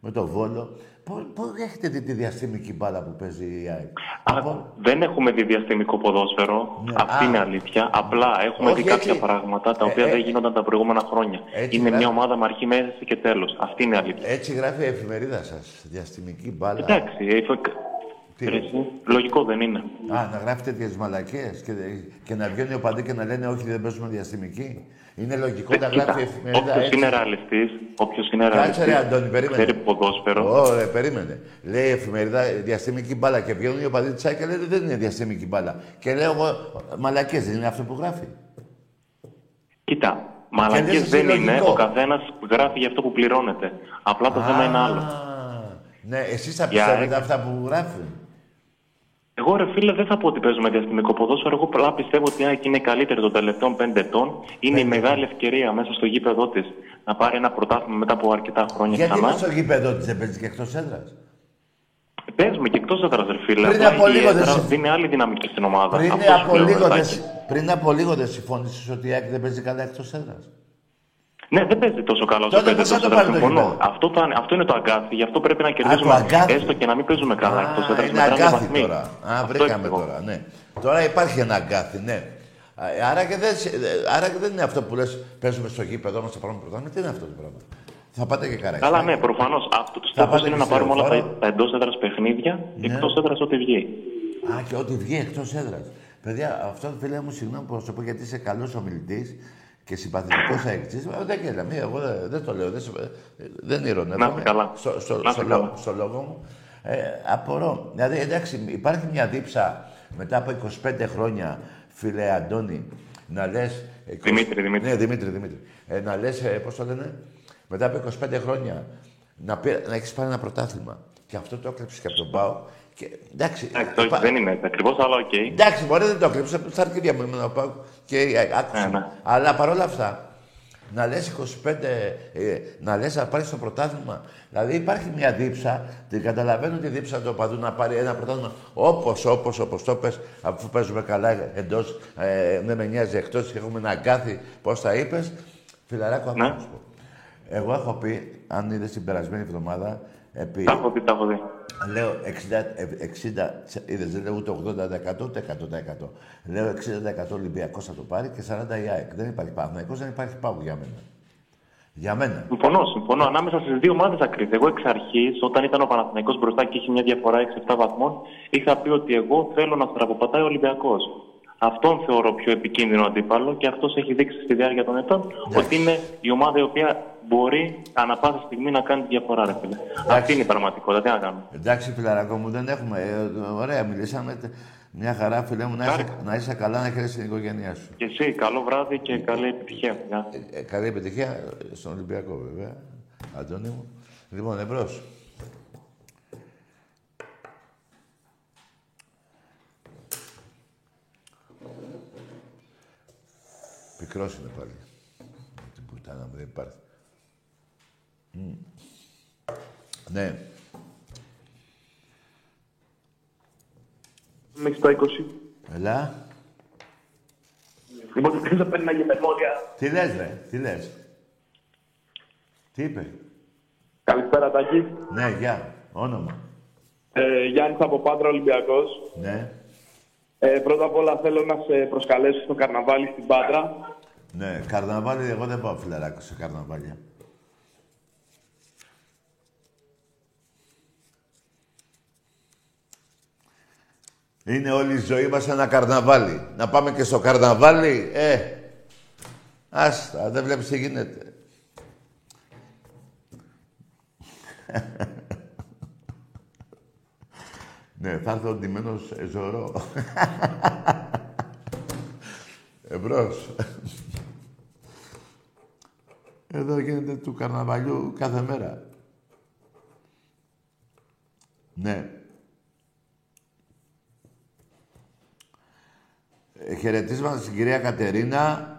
με το Βόλο. Πού έχετε δει τη διαστημική μπάλα που παίζει η ΑΕΚ; Α, δεν έχουμε δει διαστημικό ποδόσφαιρο. Ναι, Αυτή α. είναι αλήθεια. Απλά έχουμε Όχι, δει κάποια έτσι. πράγματα τα Ε, οποία ε, δεν γίνονταν τα προηγούμενα χρόνια. έτσι είναι γράφει. μια ομάδα με αρχή, μέση και τέλος. Αυτή είναι η αλήθεια. Έτσι γράφει η εφημερίδα σας, διαστημική μπάλα. Εντάξει, ε, φε- Τι; ρε, εσύ, λογικό δεν είναι. Α, να γράφει τέτοιες μαλακίες και, και να βγαίνουν οι οπαδοί και να λένε Όχι, δεν παίζουμε διαστημική. Είναι λογικό να Ε, Κοίτα, γράφει η εφημερίδα όποιος έτσι. είναι ρεαλιστής, όποιος είναι Κάτσε ρεαλιστής, ρε Αντώνη, περίμενε. ξέρει ποδόσφαιρο, Ωραία, περίμενε. Λέει η εφημερίδα διαστημική μπάλα και βγαίνουν οι οπαδοί τη ΑΕΚ και λένε δεν είναι διαστημική μπάλα. Και λέω εγώ μαλακίες, δεν είναι αυτό που γράφει. κοίτα, λες μαλακίες εσύ δεν είναι, λογικό. ο καθένας γράφει για αυτό που πληρώνεται. Απλά το θέμα είναι άλλο. Ναι, εσείς θα Για πιστεύετε ΑΕΚ. αυτά που γράφουν. Εγώ ρε φίλε δεν θα πω ότι παίζουμε διαστημικό ποδόσφαιρο. Εγώ απλά πιστεύω ότι η ΑΕΚ είναι καλύτερη των τελευταίων πέντε ετών. Είναι η μεγάλη ευκαιρία μέσα στο γήπεδο της να πάρει ένα πρωτάθλημα μετά από αρκετά χρόνια Γιατί ξανά. είναι στο γήπεδο της δεν παίζεις και εκτός έδρας; Παίζουμε και εκτός έδρας, ρε φίλε. Πριν Απλά από η λίγο δεν έδρα συμ- δίνει άλλη δυναμική στην ομάδα. Πριν, Αυτό σου από λέω, λίγο δεν, Ρετάκη. συ- πριν από λίγο δεν συμφώνησε ότι η ΑΕΚ δεν παίζει καλά εκτός έδρας; Ναι, δεν παίζει τόσο καλά όσο Τότε παίζει πώς θα εκτός το έδρας, πάρει το συμφωνώ. γήπεδο; Αυτό, θα είναι- αυτό είναι το αγκάθι, γι' αυτό πρέπει να κερδίσουμε. αγκάθι. Έστω και να μην παίζουμε καλά εκτός έδρας, είναι μετράνε αγκάθι βαθμοί. τώρα. Α, Αυτό βρήκαμε εξηγώ. τώρα, ναι. Τώρα υπάρχει ένα αγκάθι, ναι. Α, Άρα και, δεν, σε- άρα και δεν είναι αυτό που λες, παίζουμε στο γήπεδο μας, θα πάρουμε πρωτάθλημα. Τι είναι αυτό το πράγμα; Θα πάτε και καράκι. Καλά, ναι, προφανώς. Αυτό το Θα στόχος πάτε είναι και να πάρουμε όλα τα, στερεοφόρο. τα εντός έδρας παιχνίδια και Ναι. εκτός έδρας ό,τι βγει. Α, και ό,τι βγει εκτός έδρας. Παιδιά, αυτό φίλε μου, συγγνώμη που θα σου πω γιατί είσαι καλός ομιλητής και συμπαθητικός ΑΕΚτζή. Δεν γέλα, μη, εγώ δεν, δεν το λέω. Δεν, σε- δεν ειρωνεύομαι. Να είστε καλά. Στο, στο, Να είστε στο, καλά. λό- στο λόγο μου. Ε, απορώ. Δηλαδή, εντάξει, υπάρχει μια δίψα μετά από 25 χρόνια, φίλε Αντώνη, να λες. Δημήτρη, Δημήτρη. Ναι, Δημήτρη, Δημήτρη. Ε, να λες, ε, πώς το λένε, μετά από 25 χρόνια να, πει- να έχεις πάρει ένα πρωτάθλημα. Και αυτό το έκλεψες και από τον Πάο. Και, εντάξει, Εντάξει, όχι, υπά- δεν είναι έτσι ακριβώς, αλλά οκ. Εντάξει, μπορεί δεν το έκλεψε. Στα αρχίδια μου εμένα να πάω και ε, άκουσα. Ναι, ναι. Αλλά παρόλα αυτά, να λες 25, ε, να λες να πάρεις το πρωτάθλημα. Δηλαδή υπάρχει μια δίψα, την καταλαβαίνω τη δίψα του οπαδού να πάρει ένα πρωτάθλημα όπως, όπως, όπως το πες, αφού παίζουμε καλά εντός, ε, δεν με νοιάζει εκτός, έχουμε ένα αγκάθι, πώς τα είπες. Φιλαράκο, άκου Ναι. να σου πω. Εγώ έχω πει, αν είδες την περασμένη εβδομάδα, επί, Τα έχω δει, τα έχω δει. Λέω 60, ε, 60 είδες, δεν λέω ούτε 80% ούτε 100%. Λέω 60% Ολυμπιακός θα το πάρει και 40% η ΑΕΚ. Δεν υπάρχει Παναθηναϊκός, δεν υπάρχει Πάγου για μένα. Για μένα. Συμφωνώ, συμφωνώ. Ανάμεσα στις δύο ομάδες θα κρίνεται. Εγώ εξ αρχής, όταν ήταν ο Παναθηναϊκός μπροστά και είχε μια διαφορά 6-7 βαθμών, είχα πει ότι εγώ θέλω να στραβοπατάει ο Ολυμπιακός. Αυτόν θεωρώ πιο επικίνδυνο αντίπαλο και αυτός έχει δείξει στη διάρκεια των ετών ότι είναι η ομάδα η οποία μπορεί ανά πάσα στιγμή να κάνει τη διαφορά, ρε φίλε. Αυτή είναι η πραγματικότητα. Τι να κάνουμε; Εντάξει, φιλαράκο μου, δεν έχουμε. Ε, ωραία, μιλήσαμε. τε- Μια χαρά, φίλε μου, να είσαι, να είσαι καλά, να χαίρεσαι την οικογένειά σου. Και εσύ, καλό βράδυ και καλή επιτυχία. Γεια. Ε, καλή επιτυχία στον Ολυμπιακό, βέβαια. Αντώνη μου. Λοιπόν, εμπρός. Πικρός είναι πάλι. Την πουτάνα μου δεν υπάρχει. Μμ. Ναι. Μέχρι τα 20. Ελά. Λοιπόν, ποιος θα παίρνει ένα γεμενόρια. Τι λες, ρε. Τι λες; Τι είπε; Καλησπέρα, Τάκη. Ναι, γεια. Όνομα. Ε, Γιάννης από Πάτρα, Ολυμπιακός. Ναι. Ε, πρώτα απ' όλα θέλω να σε προσκαλέσω στο καρναβάλι στην Πάτρα. Ναι, καρναβάλι, εγώ δεν πάω φιλαράκο σε καρναβάλια. Είναι όλη η ζωή μας ένα καρναβάλι. Να πάμε και στο καρναβάλι, ε, άστα, δεν βλέπεις τι γίνεται. ναι, θα έρθω ντυμένος ε, ζωρό. Εμπρός. Εδώ γίνεται του καρναβαλιού κάθε μέρα. Ναι. Ε, Χαιρετίσματα στην κυρία Κατερίνα,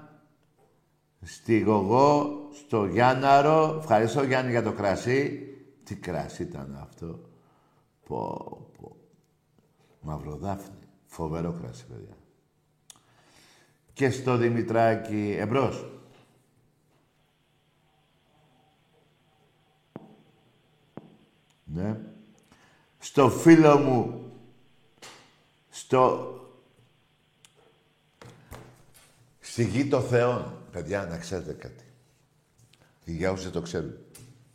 στη Γογό, στο Γιάνναρο. Ευχαριστώ Γιάννη για το κρασί. Τι κρασί ήταν αυτό. Πω, πω. Μαυροδάφνη. Φοβερό κρασί, παιδιά. Και στο Δημητράκη. Εμπρός. Ναι. Στο φίλο μου. Στο... Στη γη των Θεών. Παιδιά, να ξέρετε κάτι. Για όσοι το ξέρουν.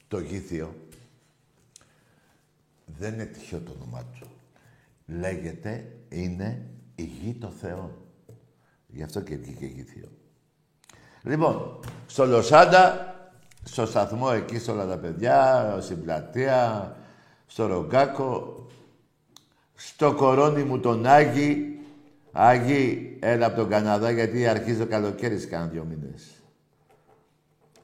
Το γήθιο δεν είναι τυχαίο το όνομά του. Λέγεται, είναι η γη των Θεών. Γι' αυτό και βγήκε γήθιο. Λοιπόν, στο Λοσάντα, στο σταθμό εκεί, σε όλα τα παιδιά, στην πλατεία, στο Ρογκάκο, στο κορώνι μου τον Άγη. Άγη, έλα από τον Καναδά, γιατί αρχίζει το καλοκαίρι σε κάνα δύο μήνες.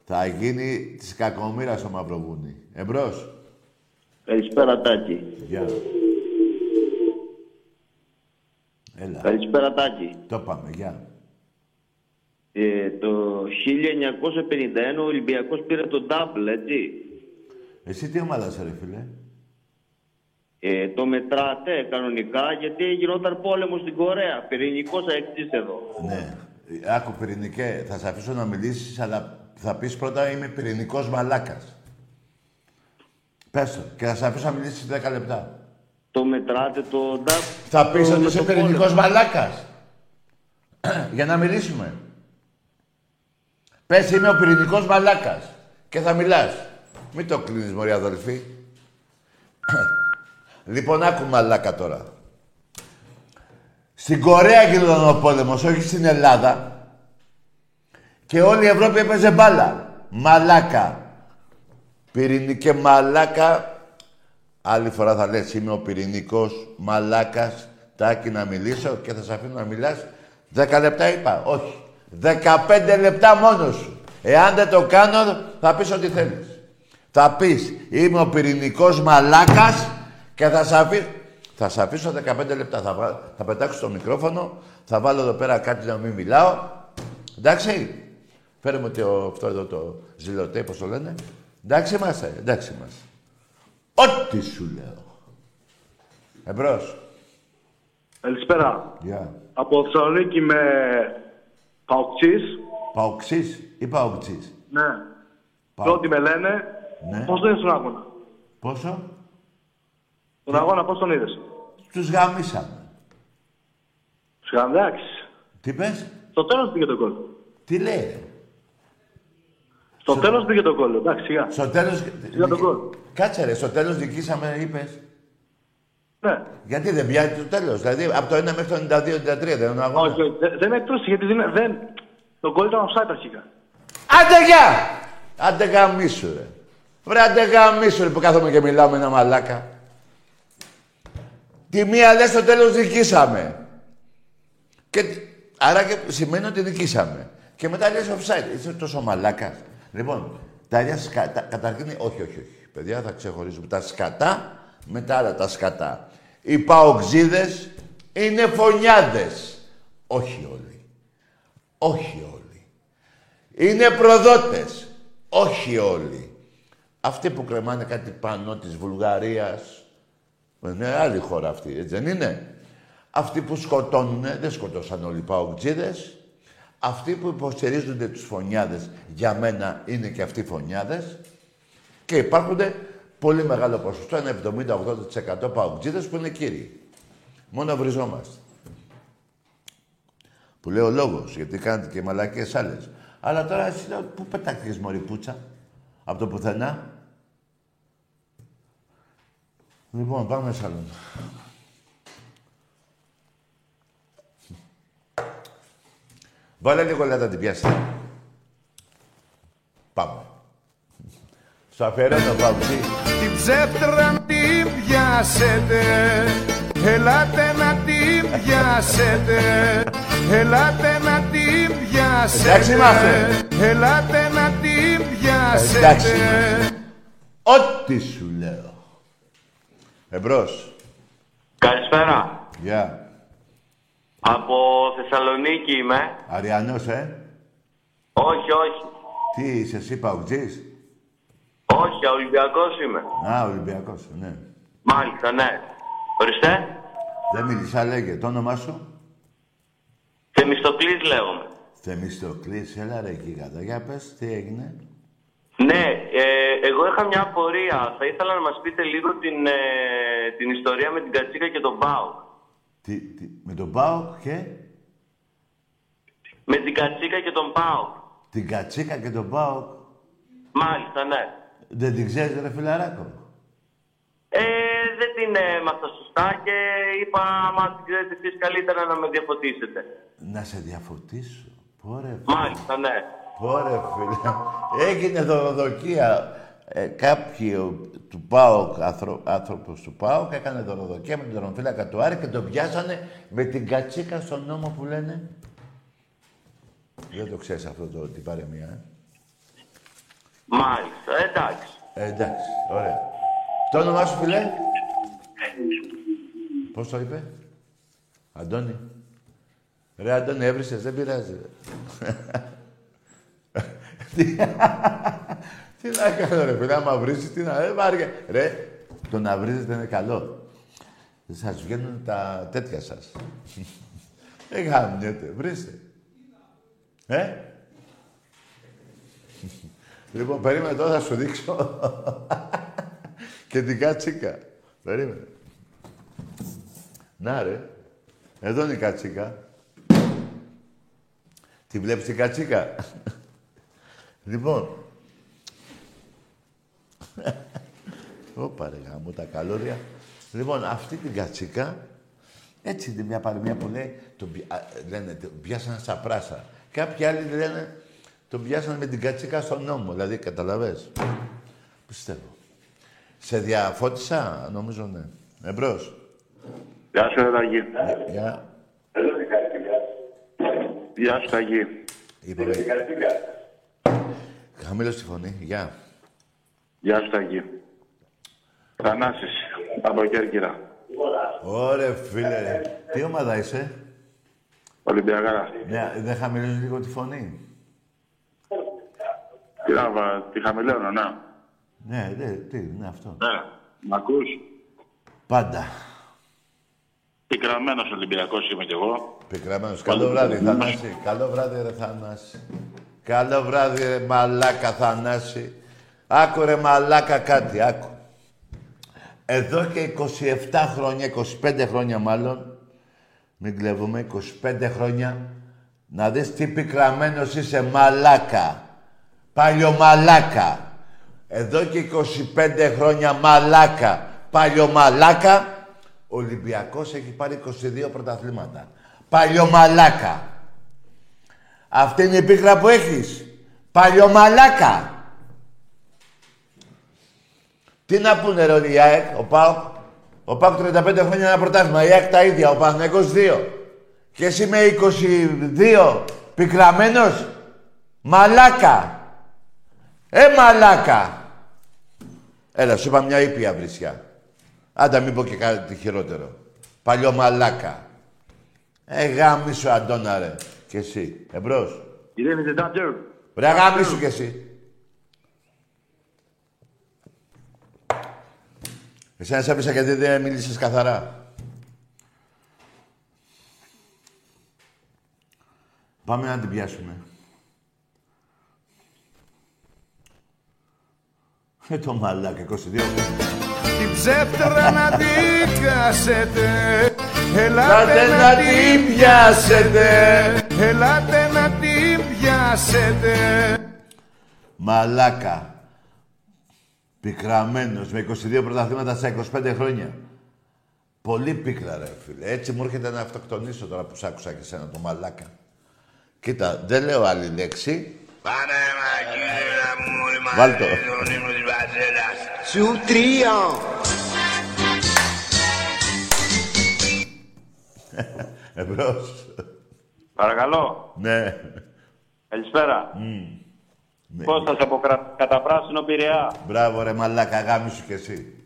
Θα γίνει της κακομήρας ο Μαυροβούνι. Εμπρός. Καλησπέρα, Τάκη. Γεια. Έλα. Καλησπέρα, Τάκη. Το πάμε, γεια. Ε, το 1951 ο Ολυμπιακός πήρε το double, έτσι. Εσύ τι ομάδα είσαι, ρε φίλε; Ε, το μετράτε κανονικά γιατί γινόταν πόλεμος στην Κορέα. Πυρηνικός αεξή εδώ. Ναι. Άκου πυρηνικέ, θα σε αφήσω να μιλήσεις, αλλά θα πεις πρώτα είμαι πυρηνικός μαλάκας. Πες το. Και θα σε αφήσω να μιλήσεις 10 λεπτά. Το μετράτε το double. Θα πεις το- ότι με είσαι το πυρηνικός πόλεμο. μαλάκας. Για να μιλήσουμε. Πες είμαι ο πυρηνικός μαλάκας. Και θα μιλάς. Μην το κλείνεις, μωρή αδελφή. Λοιπόν, άκου μαλάκα τώρα. Στην Κορέα γινόταν ο πόλεμος, όχι στην Ελλάδα. Και όλη η Ευρώπη έπαιζε μπάλα. Μαλάκα. Πυρηνικέ μαλάκα. Άλλη φορά θα λες είμαι ο πυρηνικός μαλάκας. Τάκη να μιλήσω και θα σε αφήνω να μιλάς. Δέκα λεπτά είπα. Όχι. Δεκαπέντε λεπτά μόνος σου. Εάν δεν το κάνω θα πεις ό,τι θέλεις. Θα πεις είμαι ο πυρηνικός μαλάκας και θα σε αφήσω... Θα σε αφήσω 15 λεπτά. Θα, βα- θα πετάξω το μικρόφωνο, θα βάλω εδώ πέρα κάτι να μην μιλάω. Εντάξει; Φέρε μου το, αυτό εδώ το ζηλωτέ, πώς το λένε. Εντάξει είμαστε, εντάξει είμαστε. Ό,τι σου λέω. Εμπρός. Καλησπέρα. Γεια. Από Θεσσαλονίκη με Παουξής. Παοξής ή Παοξής; Ναι. Παου- Πρώτοι με λένε. Ναι. Πώς το είδες τον αγώνα; Πόσο; Τον αγώνα πώς τον είδες; Τους γαμίσαμε. Σου εντάξει. Τι πες; Στο τέλος πήγε το κόλ. Τι λέει; ρε. Στο τέλος πήγε το κόλ. Εντάξει, σιγά. Στο τέλος... Για τον γκολ. Κάτσε ρε, στο τέλος δικήσαμε, είπες. Ναι. Γιατί δεν πιάνει το τέλος. Δηλαδή, από το 1 μέχρι το 92-93 δεν είναι ο αγώνας. Όχι, όχι. Δεν- δεν μετρούσε γιατί δεν... δεν... Το κόλ ήταν offside αρχικά. Άντε γεια! Άντε γαμίσου ρε. Βρε άντε γαμίσου ρε που κάθομαι και μιλάω με ένα μαλάκα. Τη μία λες στο τέλος δικήσαμε. Και, τι- άρα και σημαίνει ότι νικήσαμε. Και μετά λες offside. Είσαι τόσο μαλάκας. Λοιπόν, τα ίδια σκατά. Καταρχήν, όχι, όχι, όχι. Παιδιά, θα ξεχωρίζουμε τα σκατά με τα άλλα τα σκατά. Οι παοξίδες είναι φωνιάδες. Όχι όλοι. Όχι όλοι. Είναι προδότες. Όχι όλοι. Αυτοί που κρεμάνε κάτι πάνω της Βουλγαρίας. Είναι άλλη χώρα αυτή, έτσι δεν είναι; Αυτοί που σκοτώνουν, δεν σκοτώσαν όλοι οι παοκτζίδες. Αυτοί που υποστηρίζονται τους φωνιάδες, για μένα είναι και αυτοί φωνιάδες. Και υπάρχουν πολύ μεγάλο ποσοστό, ένα 70-80% παοκτζίδες που είναι κύριοι. Μόνο βριζόμαστε. Που λέει ο λόγος, γιατί κάνετε και μαλακίες άλλες. Αλλά τώρα εσύ λέω, πού πετάχτηκες μωρή πουτσα, από το πουθενά; Λοιπόν, πάμε σαλόν. Βάλε λίγο λάτα την πιάσετε. Πάμε. Στο αφιερώνω, Παύλη. Την ψεύτρα την πιάσετε Ελάτε να την πιάσετε Ελάτε να την πιάσετε Εντάξει είμαστε. Ελάτε να την Εντάξει πιάσετε είμαστε. Ό,τι σου λέω. Εμπρός. Καλησπέρα. Γεια. Από Θεσσαλονίκη είμαι. Αριανός, ε; Όχι, όχι. Τι είσαι εσύ, Παουτζής; Όχι, Ολυμπιακός είμαι. Α, Ολυμπιακός, ναι. Μάλιστα, ναι. Ορίστε. Δεν μίλησα, λέγε. Το όνομά σου; Θεμιστοκλής λέγομαι. Θεμιστοκλής, έλα ρε γίγαντα. Για πες, τι έγινε. Ναι, ε, εγώ είχα μια απορία. Θα ήθελα να μας πείτε λίγο την, ε, την ιστορία με την Κατσίκα και τον Πάο. Τι, τι, με τον Πάο και; Με την Κατσίκα και τον Πάο. την Κατσίκα και τον Πάο. Μάλιστα, ναι. Δεν την ξέρεις, ρε φιλαράκο. Ε, δεν την έμαθα σωστά και είπα, άμα την ξέρετε εσείς καλύτερα να με διαφωτίσετε. Να σε διαφωτίσω. Πόρε, Μάλιστα, ναι. Πόρε φίλε. Έγινε δωροδοκία. Ε, κάποιοι του ΠΑΟΚ, άνθρω, άνθρωπος του ΠΑΟΚ, έκανε δωροδοκία με τον δρομοφύλακα του Άρη και τον πιάσανε με την κατσίκα στον νόμο που λένε. Δεν το ξέρεις αυτό το, την παρεμία, ε; Μάλιστα, εντάξει. Ε, εντάξει, ωραία. Το όνομά σου, φίλε; Πώς το είπε; Αντώνη. Ρε Αντώνη, έβρισες, δεν πειράζει. Ρε. Τι- Τι να κάνω, ρε φίλε, άμα βρίσκεις, τι να... Ρε, βάρια. Ρε, το να βρίζετε είναι καλό. Δεν σας βγαίνουν τα τέτοια σας. Δεν γάμνιετε, βρίστε. Ε, Λοιπόν, περίμενε τώρα θα σου δείξω. και την κατσίκα. Περίμενε. Να ρε. Εδώ είναι η κατσίκα. Τη βλέπεις την κατσίκα; Λοιπόν. Ωπα ρε γάμο, τα καλώρια. Λοιπόν, αυτή την κατσίκα, έτσι είναι μια παροιμία που λέει, τον, πι- α, λένε, τον πιάσανε στα πράσα. Κάποιοι άλλοι λένε, τον πιάσανε με την κατσίκα στον νόμο. Δηλαδή, καταλαβες. Πιστεύω. Σε διαφώτισα, νομίζω ναι. Εμπρός. Γεια σου, Ταγί. Για... Γεια σου, Ταγί. Είπαμε. Χαμήλωσε τη φωνή. Γεια. Γεια σου, Ταγί. Θανάσης, από Κέρκυρα. Ωραία, φίλε. Τι ομάδα είσαι; Ολυμπιακάρα. Ναι, δεν χαμηλώνεις λίγο τη φωνή; Τι να βα- τη χαμηλώνω, να. Ναι, ναι, τι είναι αυτό. Ναι. Μ' ακούς; Πάντα. Πικραμένος Ολυμπιακός είμαι κι εγώ. Πικραμένος. Καλό βράδυ, Θανάση. Καλό βράδυ, ρε Θανάση. Καλό βράδυ, ρε μαλάκα, Θανάση. Άκου, ρε μαλάκα, κάτι, άκου. Εδώ και 27 χρόνια, 25 χρόνια μάλλον, μην κλέβουμε, 25 χρόνια, να δεις τι πικραμένος είσαι, μαλάκα. Παλιωμαλάκα. Εδώ και 25 χρόνια μαλάκα. Παλιωμαλάκα. Ο Ολυμπιακός έχει πάρει 22 πρωταθλήματα. Παλιωμαλάκα. Αυτή είναι η πίκρα που έχεις. Παλιωμαλάκα. Τι να πούνε ρε η ΑΕΚ, ο ΠΑΟΚ; Ο ΠΑΟΚ 35 χρόνια ένα πρωτάθλημα. Η ΑΕΚ τα ίδια, ο Παναγικός 2. Και εσύ με 22 πικραμένος. Μαλάκα. Ε, μαλάκα. Έλα, σου είπα μια ήπια βρισιά. Άντα μην πω και κάτι χειρότερο. Παλιό μαλάκα. Ε, γάμισου, Αντώνα, ρε. Και εσύ. Εμπρός. Ειρήνη the Dodger. Ρε, γάμισου κι εσύ. Εσένα σε άφησα γιατί δεν μίλησες καθαρά. Πάμε να την πιάσουμε. Ε, το μαλάκα, 22. Την ψεύτρα να την κάσετε Ελάτε Ελάτε να την πιάσετε. Ελάτε να την πιάσετε Μαλάκα. Πικραμένος με 22 πρωταθλήματα στα 25 χρόνια. Πολύ πίκρα ρε φίλε. Έτσι μου έρχεται να αυτοκτονήσω τώρα που σ' άκουσα και σένα το μαλάκα. Κοίτα, δεν λέω άλλη λέξη. Πάμε μαγείρα μου Εμπρός. Παρακαλώ. Ναι. Καλησπέρα. Ναι. Κώστας από Κρα- Καταπράσινο Πειραιά; Μπράβο ρε μαλάκα, γάμισου κι εσύ.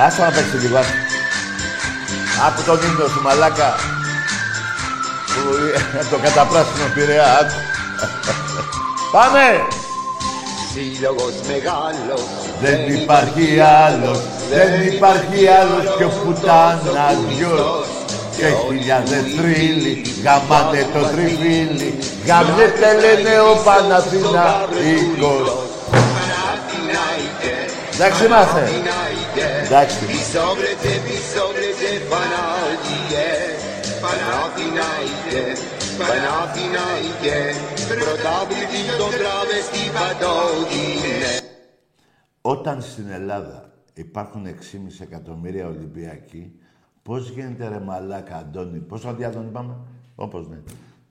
Άσο να παίξεις λίγο. άσο. Άκου τον ύμνο σου, μαλάκα. Που ε, το καταπράσινο πειραιά, άκου. Πάμε! Σύλλογος μεγάλος Δεν υπάρχει άλλος, δεν υπάρχει άλλος πιο πουτάνας δυος και χιλιάδες τρίλοι γαμάτε το τριφύλι. γαμιέται λένε ο Παναθηναϊκός. Εντάξει είμαστε. Εντάξει. Πισόβρετε, πισόβρετε Πανάγιε Παναθηναϊκέ Παναθηναϊκέ Πρωτάβλητη των τραβεστή παντόγινε Όταν στην Ελλάδα υπάρχουν 6,5 εκατομμύρια Ολυμπιακοί, πώς γίνεται ρε μαλάκα, Αντώνη, πώς το Αντώνη πάμε, όπως ναι,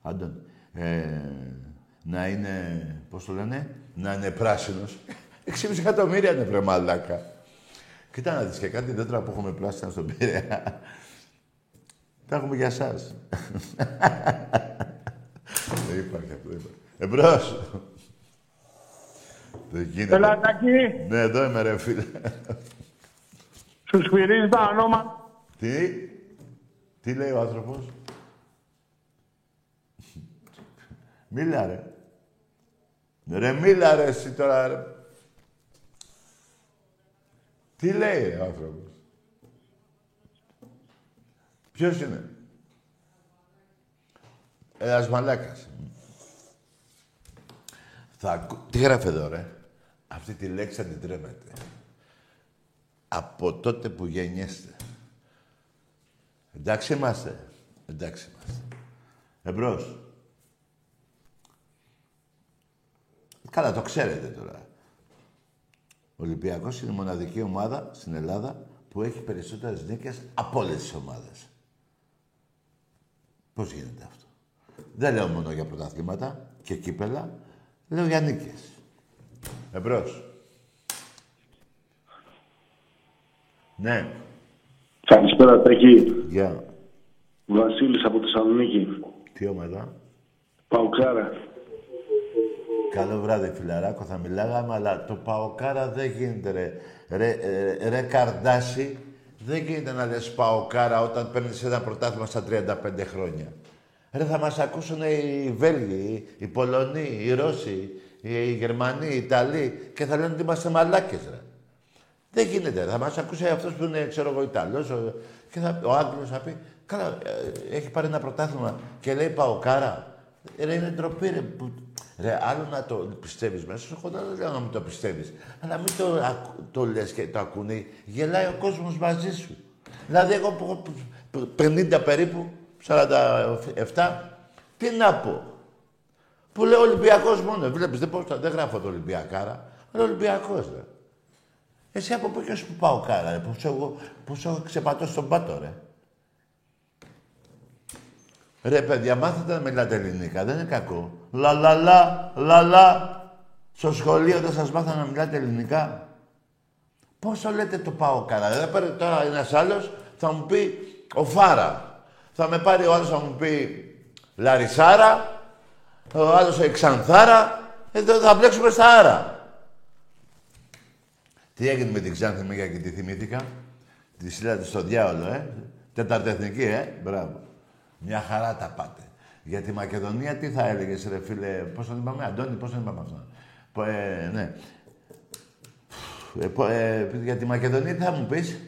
Αντώνη, ε, να είναι, πώς το λένε, να είναι πράσινος. 6,5 εκατομμύρια είναι βρε μαλάκα. Κοίτα να δεις και κάτι δέντρα που έχουμε πράσινα στον Πειραιά. Τα έχουμε για εσάς. Δεν υπάρχει αυτό, δεν υπάρχει. Εμπρός. Δεν γίνεται. Έλα, Τάκη, Ναι, εδώ είμαι ρε φίλε. σου σφυρίζει τα ονόματα. Τι, τι λέει ο άνθρωπος; Μίλα ρε. Ρε μίλα ρε εσύ τώρα ρε. Τι λέει ο άνθρωπος; Ποιος είναι; Ένας μαλάκας. Θα ακού... Τι γράφει εδώ ρε; Αυτή τη λέξη αντιτρέπεται. Από τότε που γεννιέστε. Εντάξει είμαστε. Εντάξει είμαστε. Εμπρός. Καλά, το ξέρετε τώρα. Ο Ολυμπιακός είναι η μοναδική ομάδα στην Ελλάδα που έχει περισσότερες νίκες από όλες τις ομάδες. Πώς γίνεται αυτό; Δεν λέω μόνο για πρωταθλήματα και κύπελα. Λέω για νίκες. Εμπρός. Ναι. Καλησπέρα, Τάκη. Γεια. Βασίλης από Θεσσαλονίκη. Τι ομάδα. Παουξάρα. Καλό βράδυ, φιλαράκο. Θα μιλάγαμε, αλλά το Παοκάρα δεν γίνεται, ρε. Ρε, ε, ρε Καρδάση, δεν γίνεται να λες Παοκάρα όταν παίρνεις ένα πρωτάθλημα στα 35 χρόνια. Ρε, θα μας ακούσουν οι Βέλγοι, οι Πολωνοί, οι Ρώσοι, οι Γερμανοί, οι Ιταλοί και θα λένε ότι είμαστε μαλάκες, ρε. Δεν γίνεται. Θα μας ακούσει αυτός που είναι, ξέρω εγώ, Ιταλός ο, και θα, ο Άγγλος θα πει «Καλά, ε, έχει πάρει ένα πρωτάθλημα και λέει Παοκάρα». Ρε, είναι ντροπή, ρε. Που, ρε, άλλο να το πιστεύεις μέσα σου, εγώ δεν λέω να μην το πιστεύεις. Αλλά μην το, ακου- το λες και το ακούνε. Γελάει ο κόσμος μαζί σου. Δηλαδή, εγώ που έχω π- 50 περίπου, 47, τι να πω. Που λέω Ολυμπιακός μόνο. Βλέπεις, δεν, πω, δεν γράφω το Ολυμπιακάρα. Αλλά Ολυμπιακός, ρε. Εσύ από πού και σου πάω κάρα, ρε, που σου έχω, που σου έχω ξεπατώσει στον πάτο, ρε. Ρε, παιδιά, μάθετε να μιλάτε ελληνικά, δεν είναι κακό. Λα, λα, λα, λα, λα. Στο σχολείο δεν σας μάθανε να μιλάτε ελληνικά. Πόσο λέτε το πάω καλά. Δεν πάρει τώρα ένας άλλος, θα μου πει ο Φάρα. Θα με πάρει ο άλλος, θα μου πει Λαρισάρα. Ο άλλος Εξανθάρα. Εδώ θα μπλέξουμε στα άρα. Τι έγινε με την Ξάνθη Μέγα και τη θυμήθηκα; Τη στείλατε στο διάολο, ε. Τέταρτη εθνική, ε. Μπράβο. Μια χαρά τα πάτε. Για τη Μακεδονία τι θα έλεγες, ρε φίλε, πώς τον είπαμε, Αντώνη, πώς τον είπαμε αυτό; Πο- Ε, ναι. Ε, πο- ε, για τη Μακεδονία τι θα μου πεις;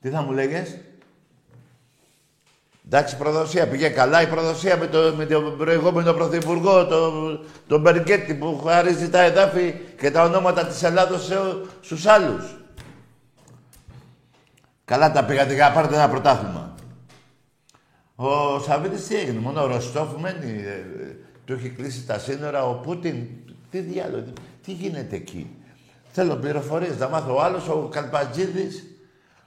Τι θα μου λέγες; Εντάξει, προδοσία. Πήγε καλά η προδοσία με, το, με τον προηγούμενο πρωθυπουργό, τον το Μπεργκέτη, που χαρίζει τα εδάφη και τα ονόματα της Ελλάδος σε, στους άλλους. Καλά τα πήγατε για να πάρετε ένα πρωτάθλημα. Ο Σαββίδης τι έγινε, μόνο ο Ροστόφ μένει, ε, ε, του έχει κλείσει τα σύνορα, ο Πούτιν, τι διάλογο, τι, τι γίνεται εκεί. Θέλω πληροφορίες, να μάθω ο άλλος, ο Καλπατζίδης,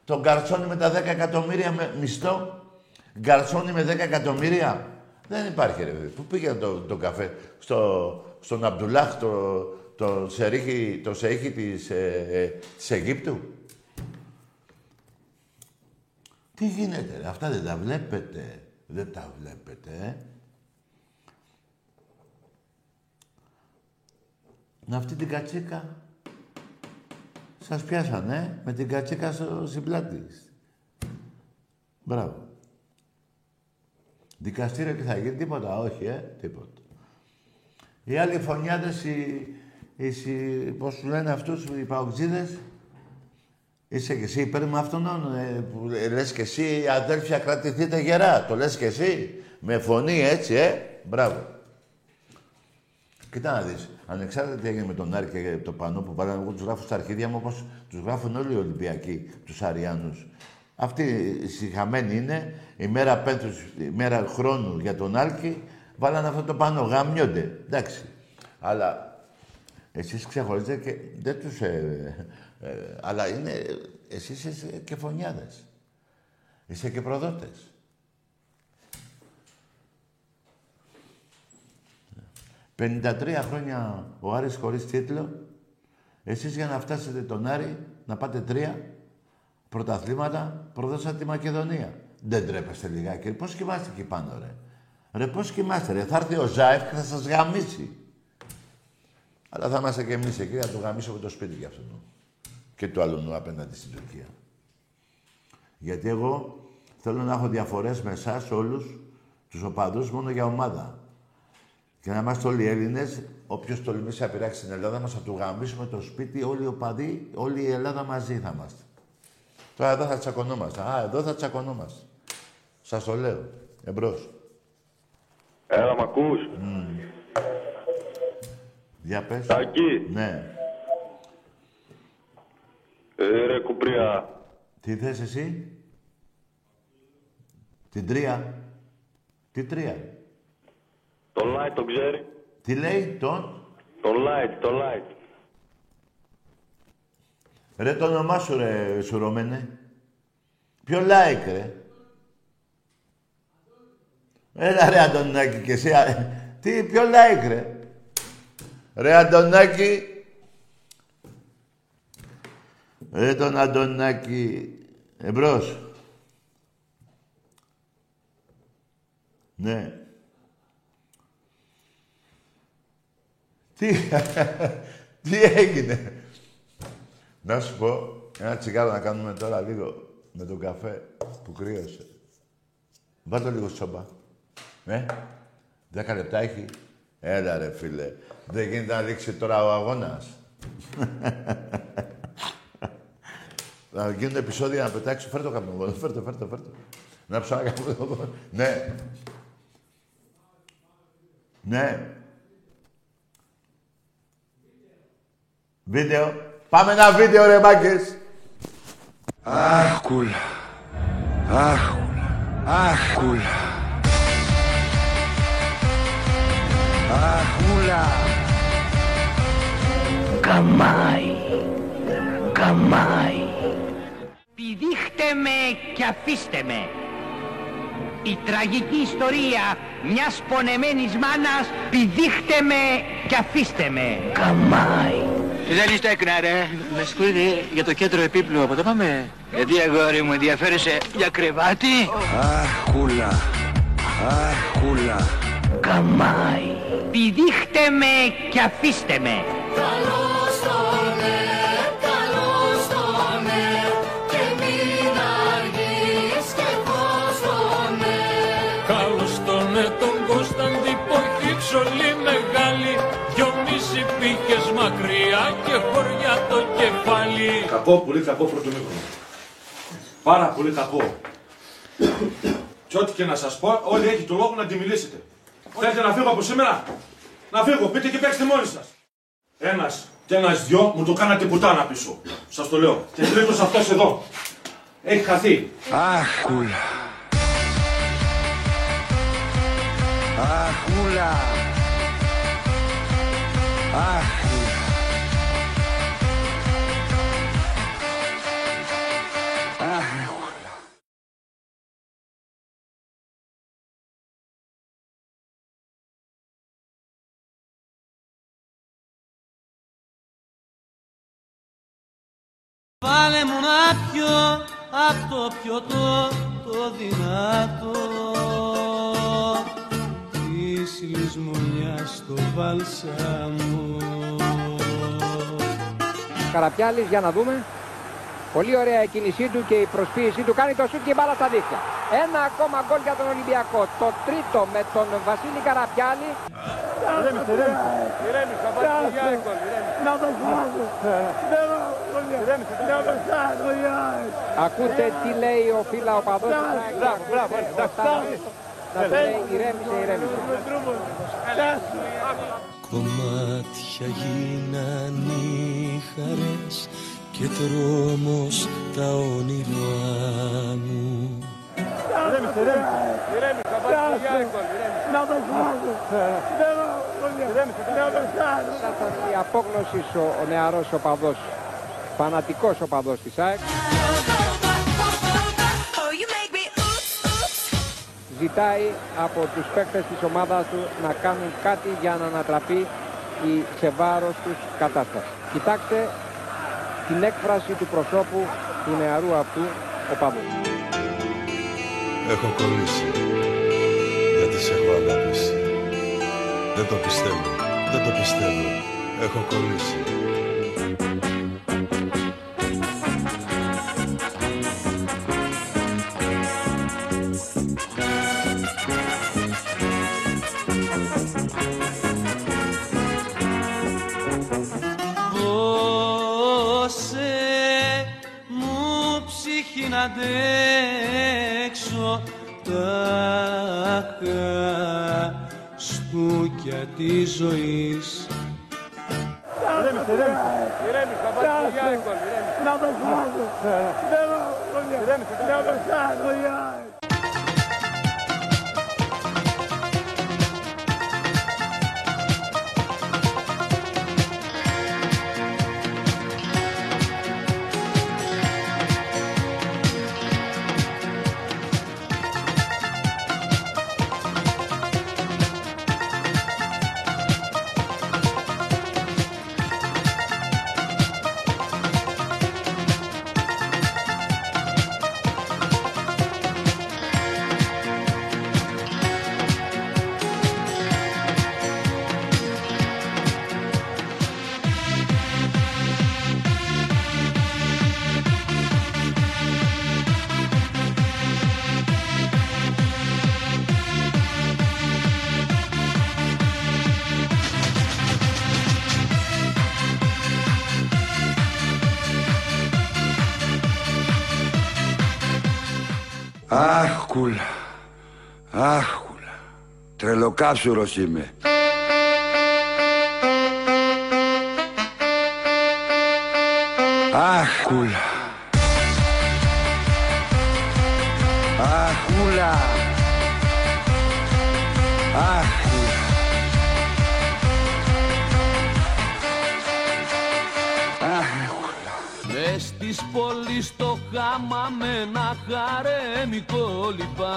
τον Γκαρσόνι με τα 10 εκατομμύρια με μισθό, Γκαρσόνι με 10 εκατομμύρια. Δεν υπάρχει ρε παιδί. Πού πήγε το, το καφέ, στο, στον Αμπτουλάχ, το, το, σερίχη, το σερίχη της, ε, ε, της Αιγύπτου. Τι γίνεται, ρε; αυτά δεν τα βλέπετε. Δεν τα βλέπετε, ε. Να αυτή την κατσίκα σας πιάσανε με την κατσίκα στο στην πλάτη. της. Μπράβο. Δικαστήριο και θα γίνει τίποτα, όχι, ε, τίποτα. Οι άλλοι φωνιάδες, οι, οι, συ- πώς σου λένε αυτούς, οι παοξίδες, Είσαι και εσύ υπέρ με αυτόν ε, που ε, λες και εσύ αδέλφια κρατηθείτε γερά. Το λες και εσύ. Με φωνή έτσι, ε. Μπράβο. Κοίτα να δεις. Ανεξάρτητα τι έγινε με τον Άρη και το πανό που βάλανε, εγώ τους γράφω στα αρχίδια μου όπως τους γράφουν όλοι οι Ολυμπιακοί, τους Αριάνους. Αυτοί οι συγχαμένοι είναι, η μέρα πένθους, η μέρα χρόνου για τον Άλκη, βάλανε αυτό το πανό, γαμιόνται. Εντάξει. Αλλά εσείς ξεχωρίζετε και δεν τους... Ε, ε, αλλά είναι... Εσείς είστε και φωνιάδες. Είστε και προδότες. 53 χρόνια ο Άρης χωρίς τίτλο. Εσείς για να φτάσετε τον Άρη, να πάτε τρία πρωταθλήματα, προδώσατε τη Μακεδονία. Δεν τρέπεστε λιγάκι. Πώς κοιμάστε εκεί πάνω, ρε; Ρε, πώς κοιμάστε, ρε; Θα έρθει ο Ζάεφ και θα σας γαμίσει. Αλλά θα είμαστε και εμείς εκεί, θα του γαμίσουμε το σπίτι για αυτόν. Και του άλλου απέναντι στην Τουρκία. Γιατί εγώ θέλω να έχω διαφορές με εσάς όλους τους οπαδούς μόνο για ομάδα. Και να είμαστε όλοι Έλληνες, όποιος τολμήσει να πειράξει την Ελλάδα μας θα του γαμίσουμε το σπίτι, όλοι οι οπαδοί, όλη η Ελλάδα μαζί θα είμαστε. Τώρα εδώ θα τσακωνόμαστε. Α, εδώ θα τσακωνόμαστε. Σας το λέω. Εμπρός. Έλα, μ' ακούς; Για πες. Τάκη. Ναι. Ε, ρε, κουπριά. Τι θες εσύ; Την τρία. Τι τρία; Το light το ξέρει. Τι λέει, τον; Το light, το light. Ρε το όνομά σου ρε σουρωμένε. Ποιο like ρε. Έλα ρε Αντωνάκη και εσύ. α, Τι, ποιο like ρε. Ρε Αντωνάκη. Ρε τον Αντωνάκη. Εμπρός. Ναι. Τι, τι έγινε. Να σου πω, ένα τσιγάρο να κάνουμε τώρα λίγο με τον καφέ που κρύωσε. Βάλτε το λίγο σόμπα. Ναι. Δέκα λεπτά έχει. Έλα ρε φίλε. Δεν γίνεται να δείξει τώρα ο αγώνας. να γίνουν επεισόδια να πετάξει. Φέρ το καπνογόνο. Φέρ το, φέρ το, φέρ το. Να ψάω ένα καπνογόνο. Ναι. Ναι. Βίντεο. Πάμε ένα βίντεο ρε μάγκες. Αχ, κούλα. Αχ, αχ, κούλα. Αχ, κούλα. Καμάι. Καμάι. Πηδήχτε με και αφήστε με. Η τραγική ιστορία μιας πονεμένης μάνας πηδήχτε με και αφήστε με. Καμάι. Δεν είστε έκνα ρε. Με συγχωρείτε για το κέντρο επίπλου. Από το πάμε. Γιατί αγόρι μου ενδιαφέρεσαι για κρεβάτι; Αχ, κούλα. Αχ, κούλα. Καμάι. Πηδήχτε με και αφήστε με. Καλώς τον ναι, καλώς τον ναι Και μην αργείς και πώς τον ναι Καλώς τον ναι τον Κωνσταντή Ποχύψολη μεγάλη Δυο μισή πήγες μακριά και χωριά το κεφάλι Κακό, πολύ κακό πρώτο μήχρονο. Πάρα πολύ κακό. και ό,τι και να σας πω, όλοι έχει το λόγο να τη μιλήσετε. Θέλετε να φύγω από σήμερα; Να φύγω, πείτε και παίξτε μόνοι σας. Ένας και ένας δυο μου το κάνατε πουτάνα πίσω. Σας το λέω. Και τρίτος αυτός εδώ. Έχει χαθεί. Αχ, κούλα. Αχ, κούλα. Αχ, κούλα. Αχ, κούλα. Βάλε μου να πιω απ' το πιωτό το δυνατό της λησμονιάς στο βάλσαμο Καραπιάλης για να δούμε. Πολύ ωραία η κίνησή του και η προσποίησή του κάνει το σούτ και η μπάλα στα δίχτυα. Ένα ακόμα γκολ για τον Ολυμπιακό. Το τρίτο με τον Βασίλη Καραπιάλη. Ηρέμησε, ηρέμησε. Ηρέμησε, θα πάρει το Γιάννη γκολ. Να το φάσω. Ηρέμησε, να το φάσω, Ακούτε τι λέει ο φίλα ο παδός. Μπράβο, μπράβο, εντάξει. Να του λέει ηρέμησε, ηρέμησε. Κομμάτια γίναν οι χαρές και τρόμος τα όνειρά μου Ηρέμησε, ηρέμησε. Ηρέμησε, θα πάρεις το Γιάννη γκολ. Να το φάσω. Ηρέμησε, να το φάσω. Η απόγνωση ο, ο νεαρός οπαδός. Φανατικός οπαδός της ΑΕΚ. Ζητάει από τους παίκτες της ομάδας του να κάνουν κάτι για να ανατραπεί η σε βάρος τους κατάσταση. Κοιτάξτε την έκφραση του προσώπου του νεαρού αυτού οπαδού. Έχω κολλήσει. Γιατί σε έχω αγαπήσει. Δεν το πιστεύω. Δεν το πιστεύω. Έχω κολλήσει. Φάσω. Ηρέμησε, να το φάσω, Γιάννη. Αχ, κούλα. Αχ, κούλα. Τρελοκάψουρος είμαι. Αχ, κούλα. Αχ, Μες της πόλης το χάμα με ένα χαρέμι κόλυπα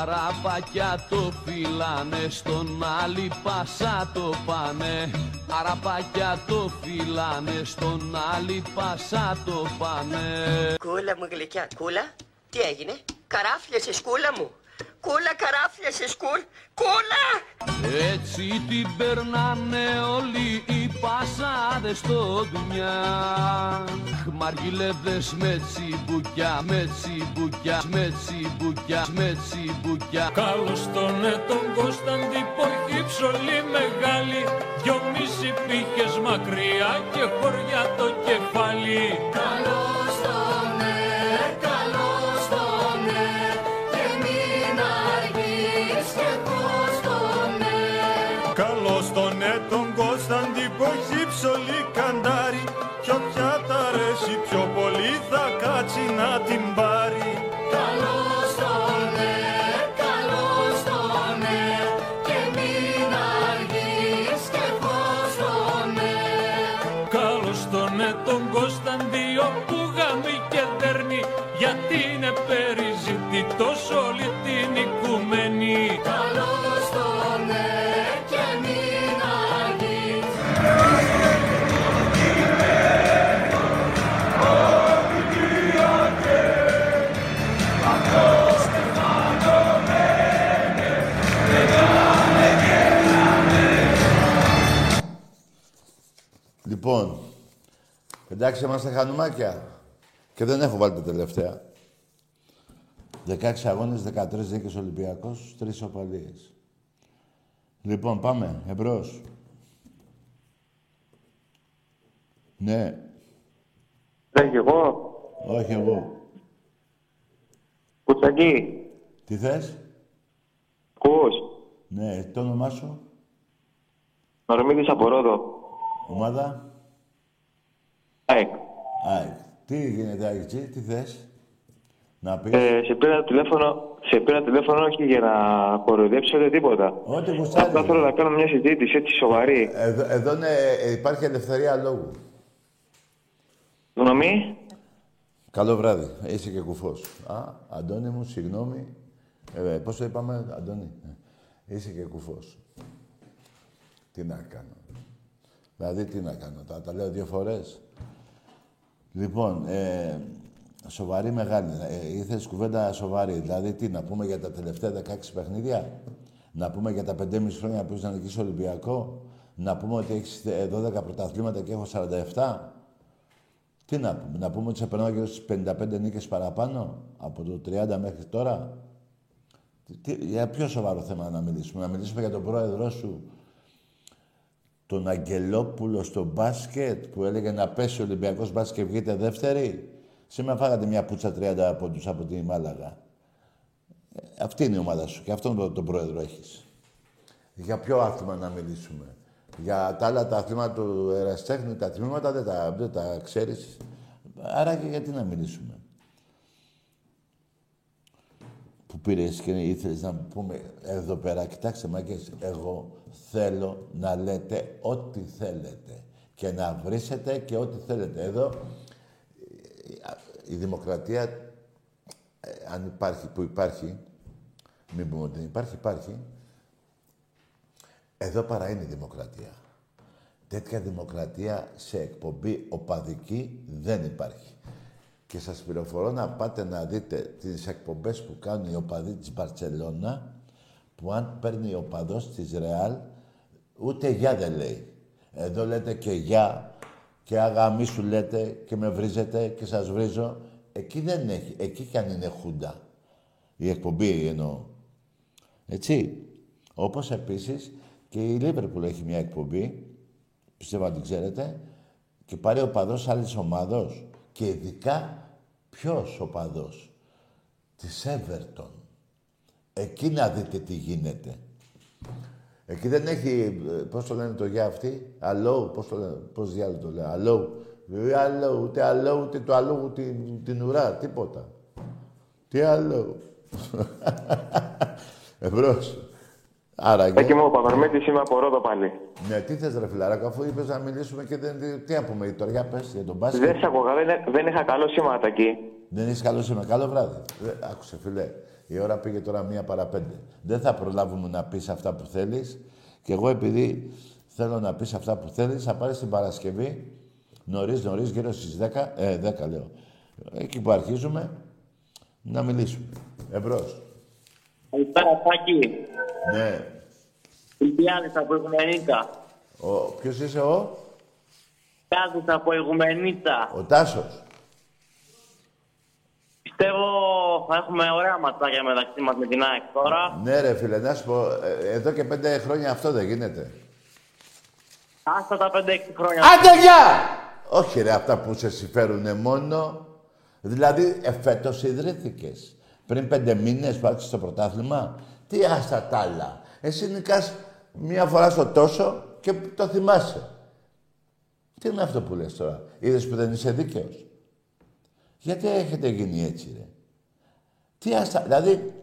Αραπάκια το φυλάνε στον άλλη πάσα το πάνε. Αραπάκια το φυλάνε στον άλλη πάσα το πάνε. Κούλα μου γλυκιά, κούλα, τι έγινε, καράφλιασες κούλα μου. Κούλα καράφλιασες κούλ, κούλα! Έτσι την περνάνε όλοι οι πασάδες στο δουλειά Μαργιλεύδες με τσιμπουκιά, με τσιμπουκιά, με τσιμπουκιά, με τσιμπουκιά. Καλώς τον ε, τον Κωνσταντή έχει ψωλή μεγάλη. Δυο μισή πύχες μακριά και χωριά το κεφάλι. Καλώς τον εντάξει είμαστε χανουμάκια. Και δεν έχω βάλει τα τελευταία. 16 αγώνες, 13 δίκες Ολυμπιακός, 3 οπαλίες. Λοιπόν, πάμε, εμπρός. Ναι, Δεν κι εγώ; όχι εγώ. Κουτσακί. Τι θες; Ακούς. Ναι, το όνομά σου, Νορμίδης από Ρόδο. ομάδα; ΑΕΚ. ΑΕΚ. Τι γίνεται, Άγιτζη, τι θες; Να πεις; Ε, σε πήρα τηλέφωνο, σε πήρα τηλέφωνο όχι για να κοροϊδέψω ούτε τίποτα. Ό,τι γουστάρεις. Απλά θέλω να κάνω μια συζήτηση έτσι σοβαρή. Εδώ, εδώ είναι, ε, υπάρχει ελευθερία λόγου. Γνωμή. Καλό βράδυ. Είσαι και κουφός. Α, Αντώνη μου, συγγνώμη. Ε, πώς το είπαμε, Αντώνη; Ε, Είσαι και κουφός. Τι να κάνω. Δηλαδή, τι να κάνω. Τα, τα λέω δύο φορές. Λοιπόν, ε, σοβαρή μεγάλη. Ε, ήθελες κουβέντα σοβαρή. Δηλαδή, τι, να πούμε για τα τελευταία 16 παιχνίδια; Να πούμε για τα 5,5 χρόνια που είσαι νικήσει Ολυμπιακό; Να πούμε ότι έχεις ε, 12 πρωταθλήματα και έχω 47. Τι να πούμε, να πούμε ότι σε περνάω γύρω στις 55 νίκες παραπάνω από το 30 μέχρι τώρα; Τι- τι- για ποιο σοβαρό θέμα να μιλήσουμε. Να μιλήσουμε για τον πρόεδρό σου, τον Αγγελόπουλο στο μπάσκετ, που έλεγε να πέσει ο Ολυμπιακός μπάσκετ και βγείτε δεύτερη. Σήμερα φάγατε μια πουτσα 30 πόντους από τη Μάλαγα. Ε, αυτή είναι η ομάδα σου και αυτόν τον, τον πρόεδρο έχεις. Για ποιο άθλημα να μιλήσουμε; Για τα άλλα τα αθλήματα του εραστέχνη, τα τμήματα δεν τα, δεν τα ξέρεις. Άρα και γιατί να μιλήσουμε; Που πήρες και ήθελες να πούμε εδώ πέρα, κοιτάξτε μάγκες, εγώ θέλω να λέτε ό,τι θέλετε και να βρίσετε και ό,τι θέλετε. Εδώ η δημοκρατία, ε, αν υπάρχει, που υπάρχει, μην πούμε ότι δεν υπάρχει, υπάρχει, εδώ παρά είναι η δημοκρατία. Τέτοια δημοκρατία σε εκπομπή οπαδική δεν υπάρχει. Και σας πληροφορώ να πάτε να δείτε τις εκπομπές που κάνουν οι οπαδοί της Μπαρτσελώνα, που αν παίρνει ο οπαδός της Ρεάλ, ούτε γεια δεν λέει. Εδώ λέτε και γεια και αγαμί σου λέτε και με βρίζετε και σας βρίζω. Εκεί δεν έχει. Εκεί κι αν είναι χούντα. Η εκπομπή εννοώ. Έτσι. Όπως επίσης και η Λίβερπουλ έχει μια εκπομπή, πιστεύω να την ξέρετε, και πάρει ο παδός άλλης ομάδος. Και ειδικά ποιος ο παδός. Της Everton. Εκεί να δείτε τι γίνεται. Εκεί δεν έχει, ε, πώς το λένε το γεια αυτή, αλλό, πώς το λένε, πώς διάλογο το λένε, αλλό. Ε, αλλό, ούτε αλλό, ούτε το αλλό, ούτε την, την ουρά, τίποτα. Τι άλλο. Εμπρός. Άρα Εκεί μου ο Παπαρμέτης είμαι από Ρόδο πάλι. Ναι, τι θες ρε φιλαράκο, αφού είπες να μιλήσουμε και δεν... Τι να πούμε τώρα, για πες για τον μπάσκετ. Δεν σ' ακούγα, δεν, δεν είχα καλό σήμα εκεί. Δεν είσαι καλό σήμερα. Καλό βράδυ. Ε, άκουσε, φιλέ. Η ώρα πήγε τώρα μία παρά πέντε. Δεν θα προλάβουμε να πεις αυτά που θέλεις. Και εγώ επειδή θέλω να πεις αυτά που θέλεις, θα πάρεις την Παρασκευή, νωρίς νωρίς, γύρω στις 10, ε, 10 λέω. Εκεί που αρχίζουμε, να μιλήσουμε. Εμπρός. Καλησπέρα, Τάκη. Ναι. Ηλιάδης από Ιγουμενίτσα. Ο, ποιος είσαι ο; Τάσος από Ιγουμενίτσα. Ο Τάσος. Πιστεύω θα έχουμε ωραία ματσάκια μεταξύ μας με την ΑΕΚ τώρα. Ναι ρε φίλε, να σου πω, ε, εδώ και πέντε χρόνια αυτό δεν γίνεται. Άστα τα 5-6 χρόνια. Άντε γεια! Όχι ρε, αυτά που σε συμφέρουνε μόνο. Δηλαδή, εφέτος ιδρύθηκες. Πριν πέντε μήνες που άρχισες το πρωτάθλημα. Τι άστα τ' άλλα. Εσύ νικάς μία φορά στο τόσο και το θυμάσαι. Τι είναι αυτό που λες τώρα. Είδες που δεν είσαι δίκαιος. Γιατί έχετε γίνει έτσι, ρε. Τι άστα... Δηλαδή,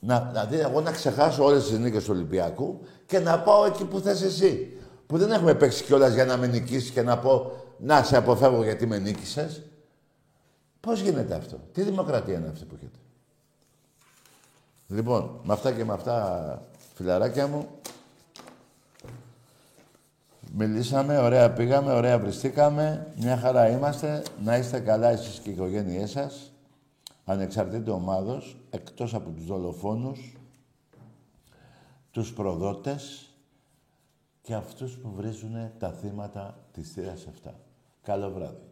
να, δηλαδή, εγώ να ξεχάσω όλες τις νίκες του Ολυμπιακού και να πάω εκεί που θες εσύ. Που δεν έχουμε παίξει κιόλας για να με νικήσεις και να πω να σε αποφεύγω γιατί με νίκησες. Πώς γίνεται αυτό. Τι δημοκρατία είναι αυτή που έχετε. Λοιπόν, με αυτά και με αυτά, φιλαράκια μου, μιλήσαμε, ωραία πήγαμε, ωραία βριστήκαμε, μια χαρά είμαστε. Να είστε καλά εσείς και οι οικογένειές σας, ανεξαρτήτως ομάδος, εκτός από τους δολοφόνους, τους προδότες και αυτούς που βρίζουν τα θύματα της θύρας 7. Καλό βράδυ.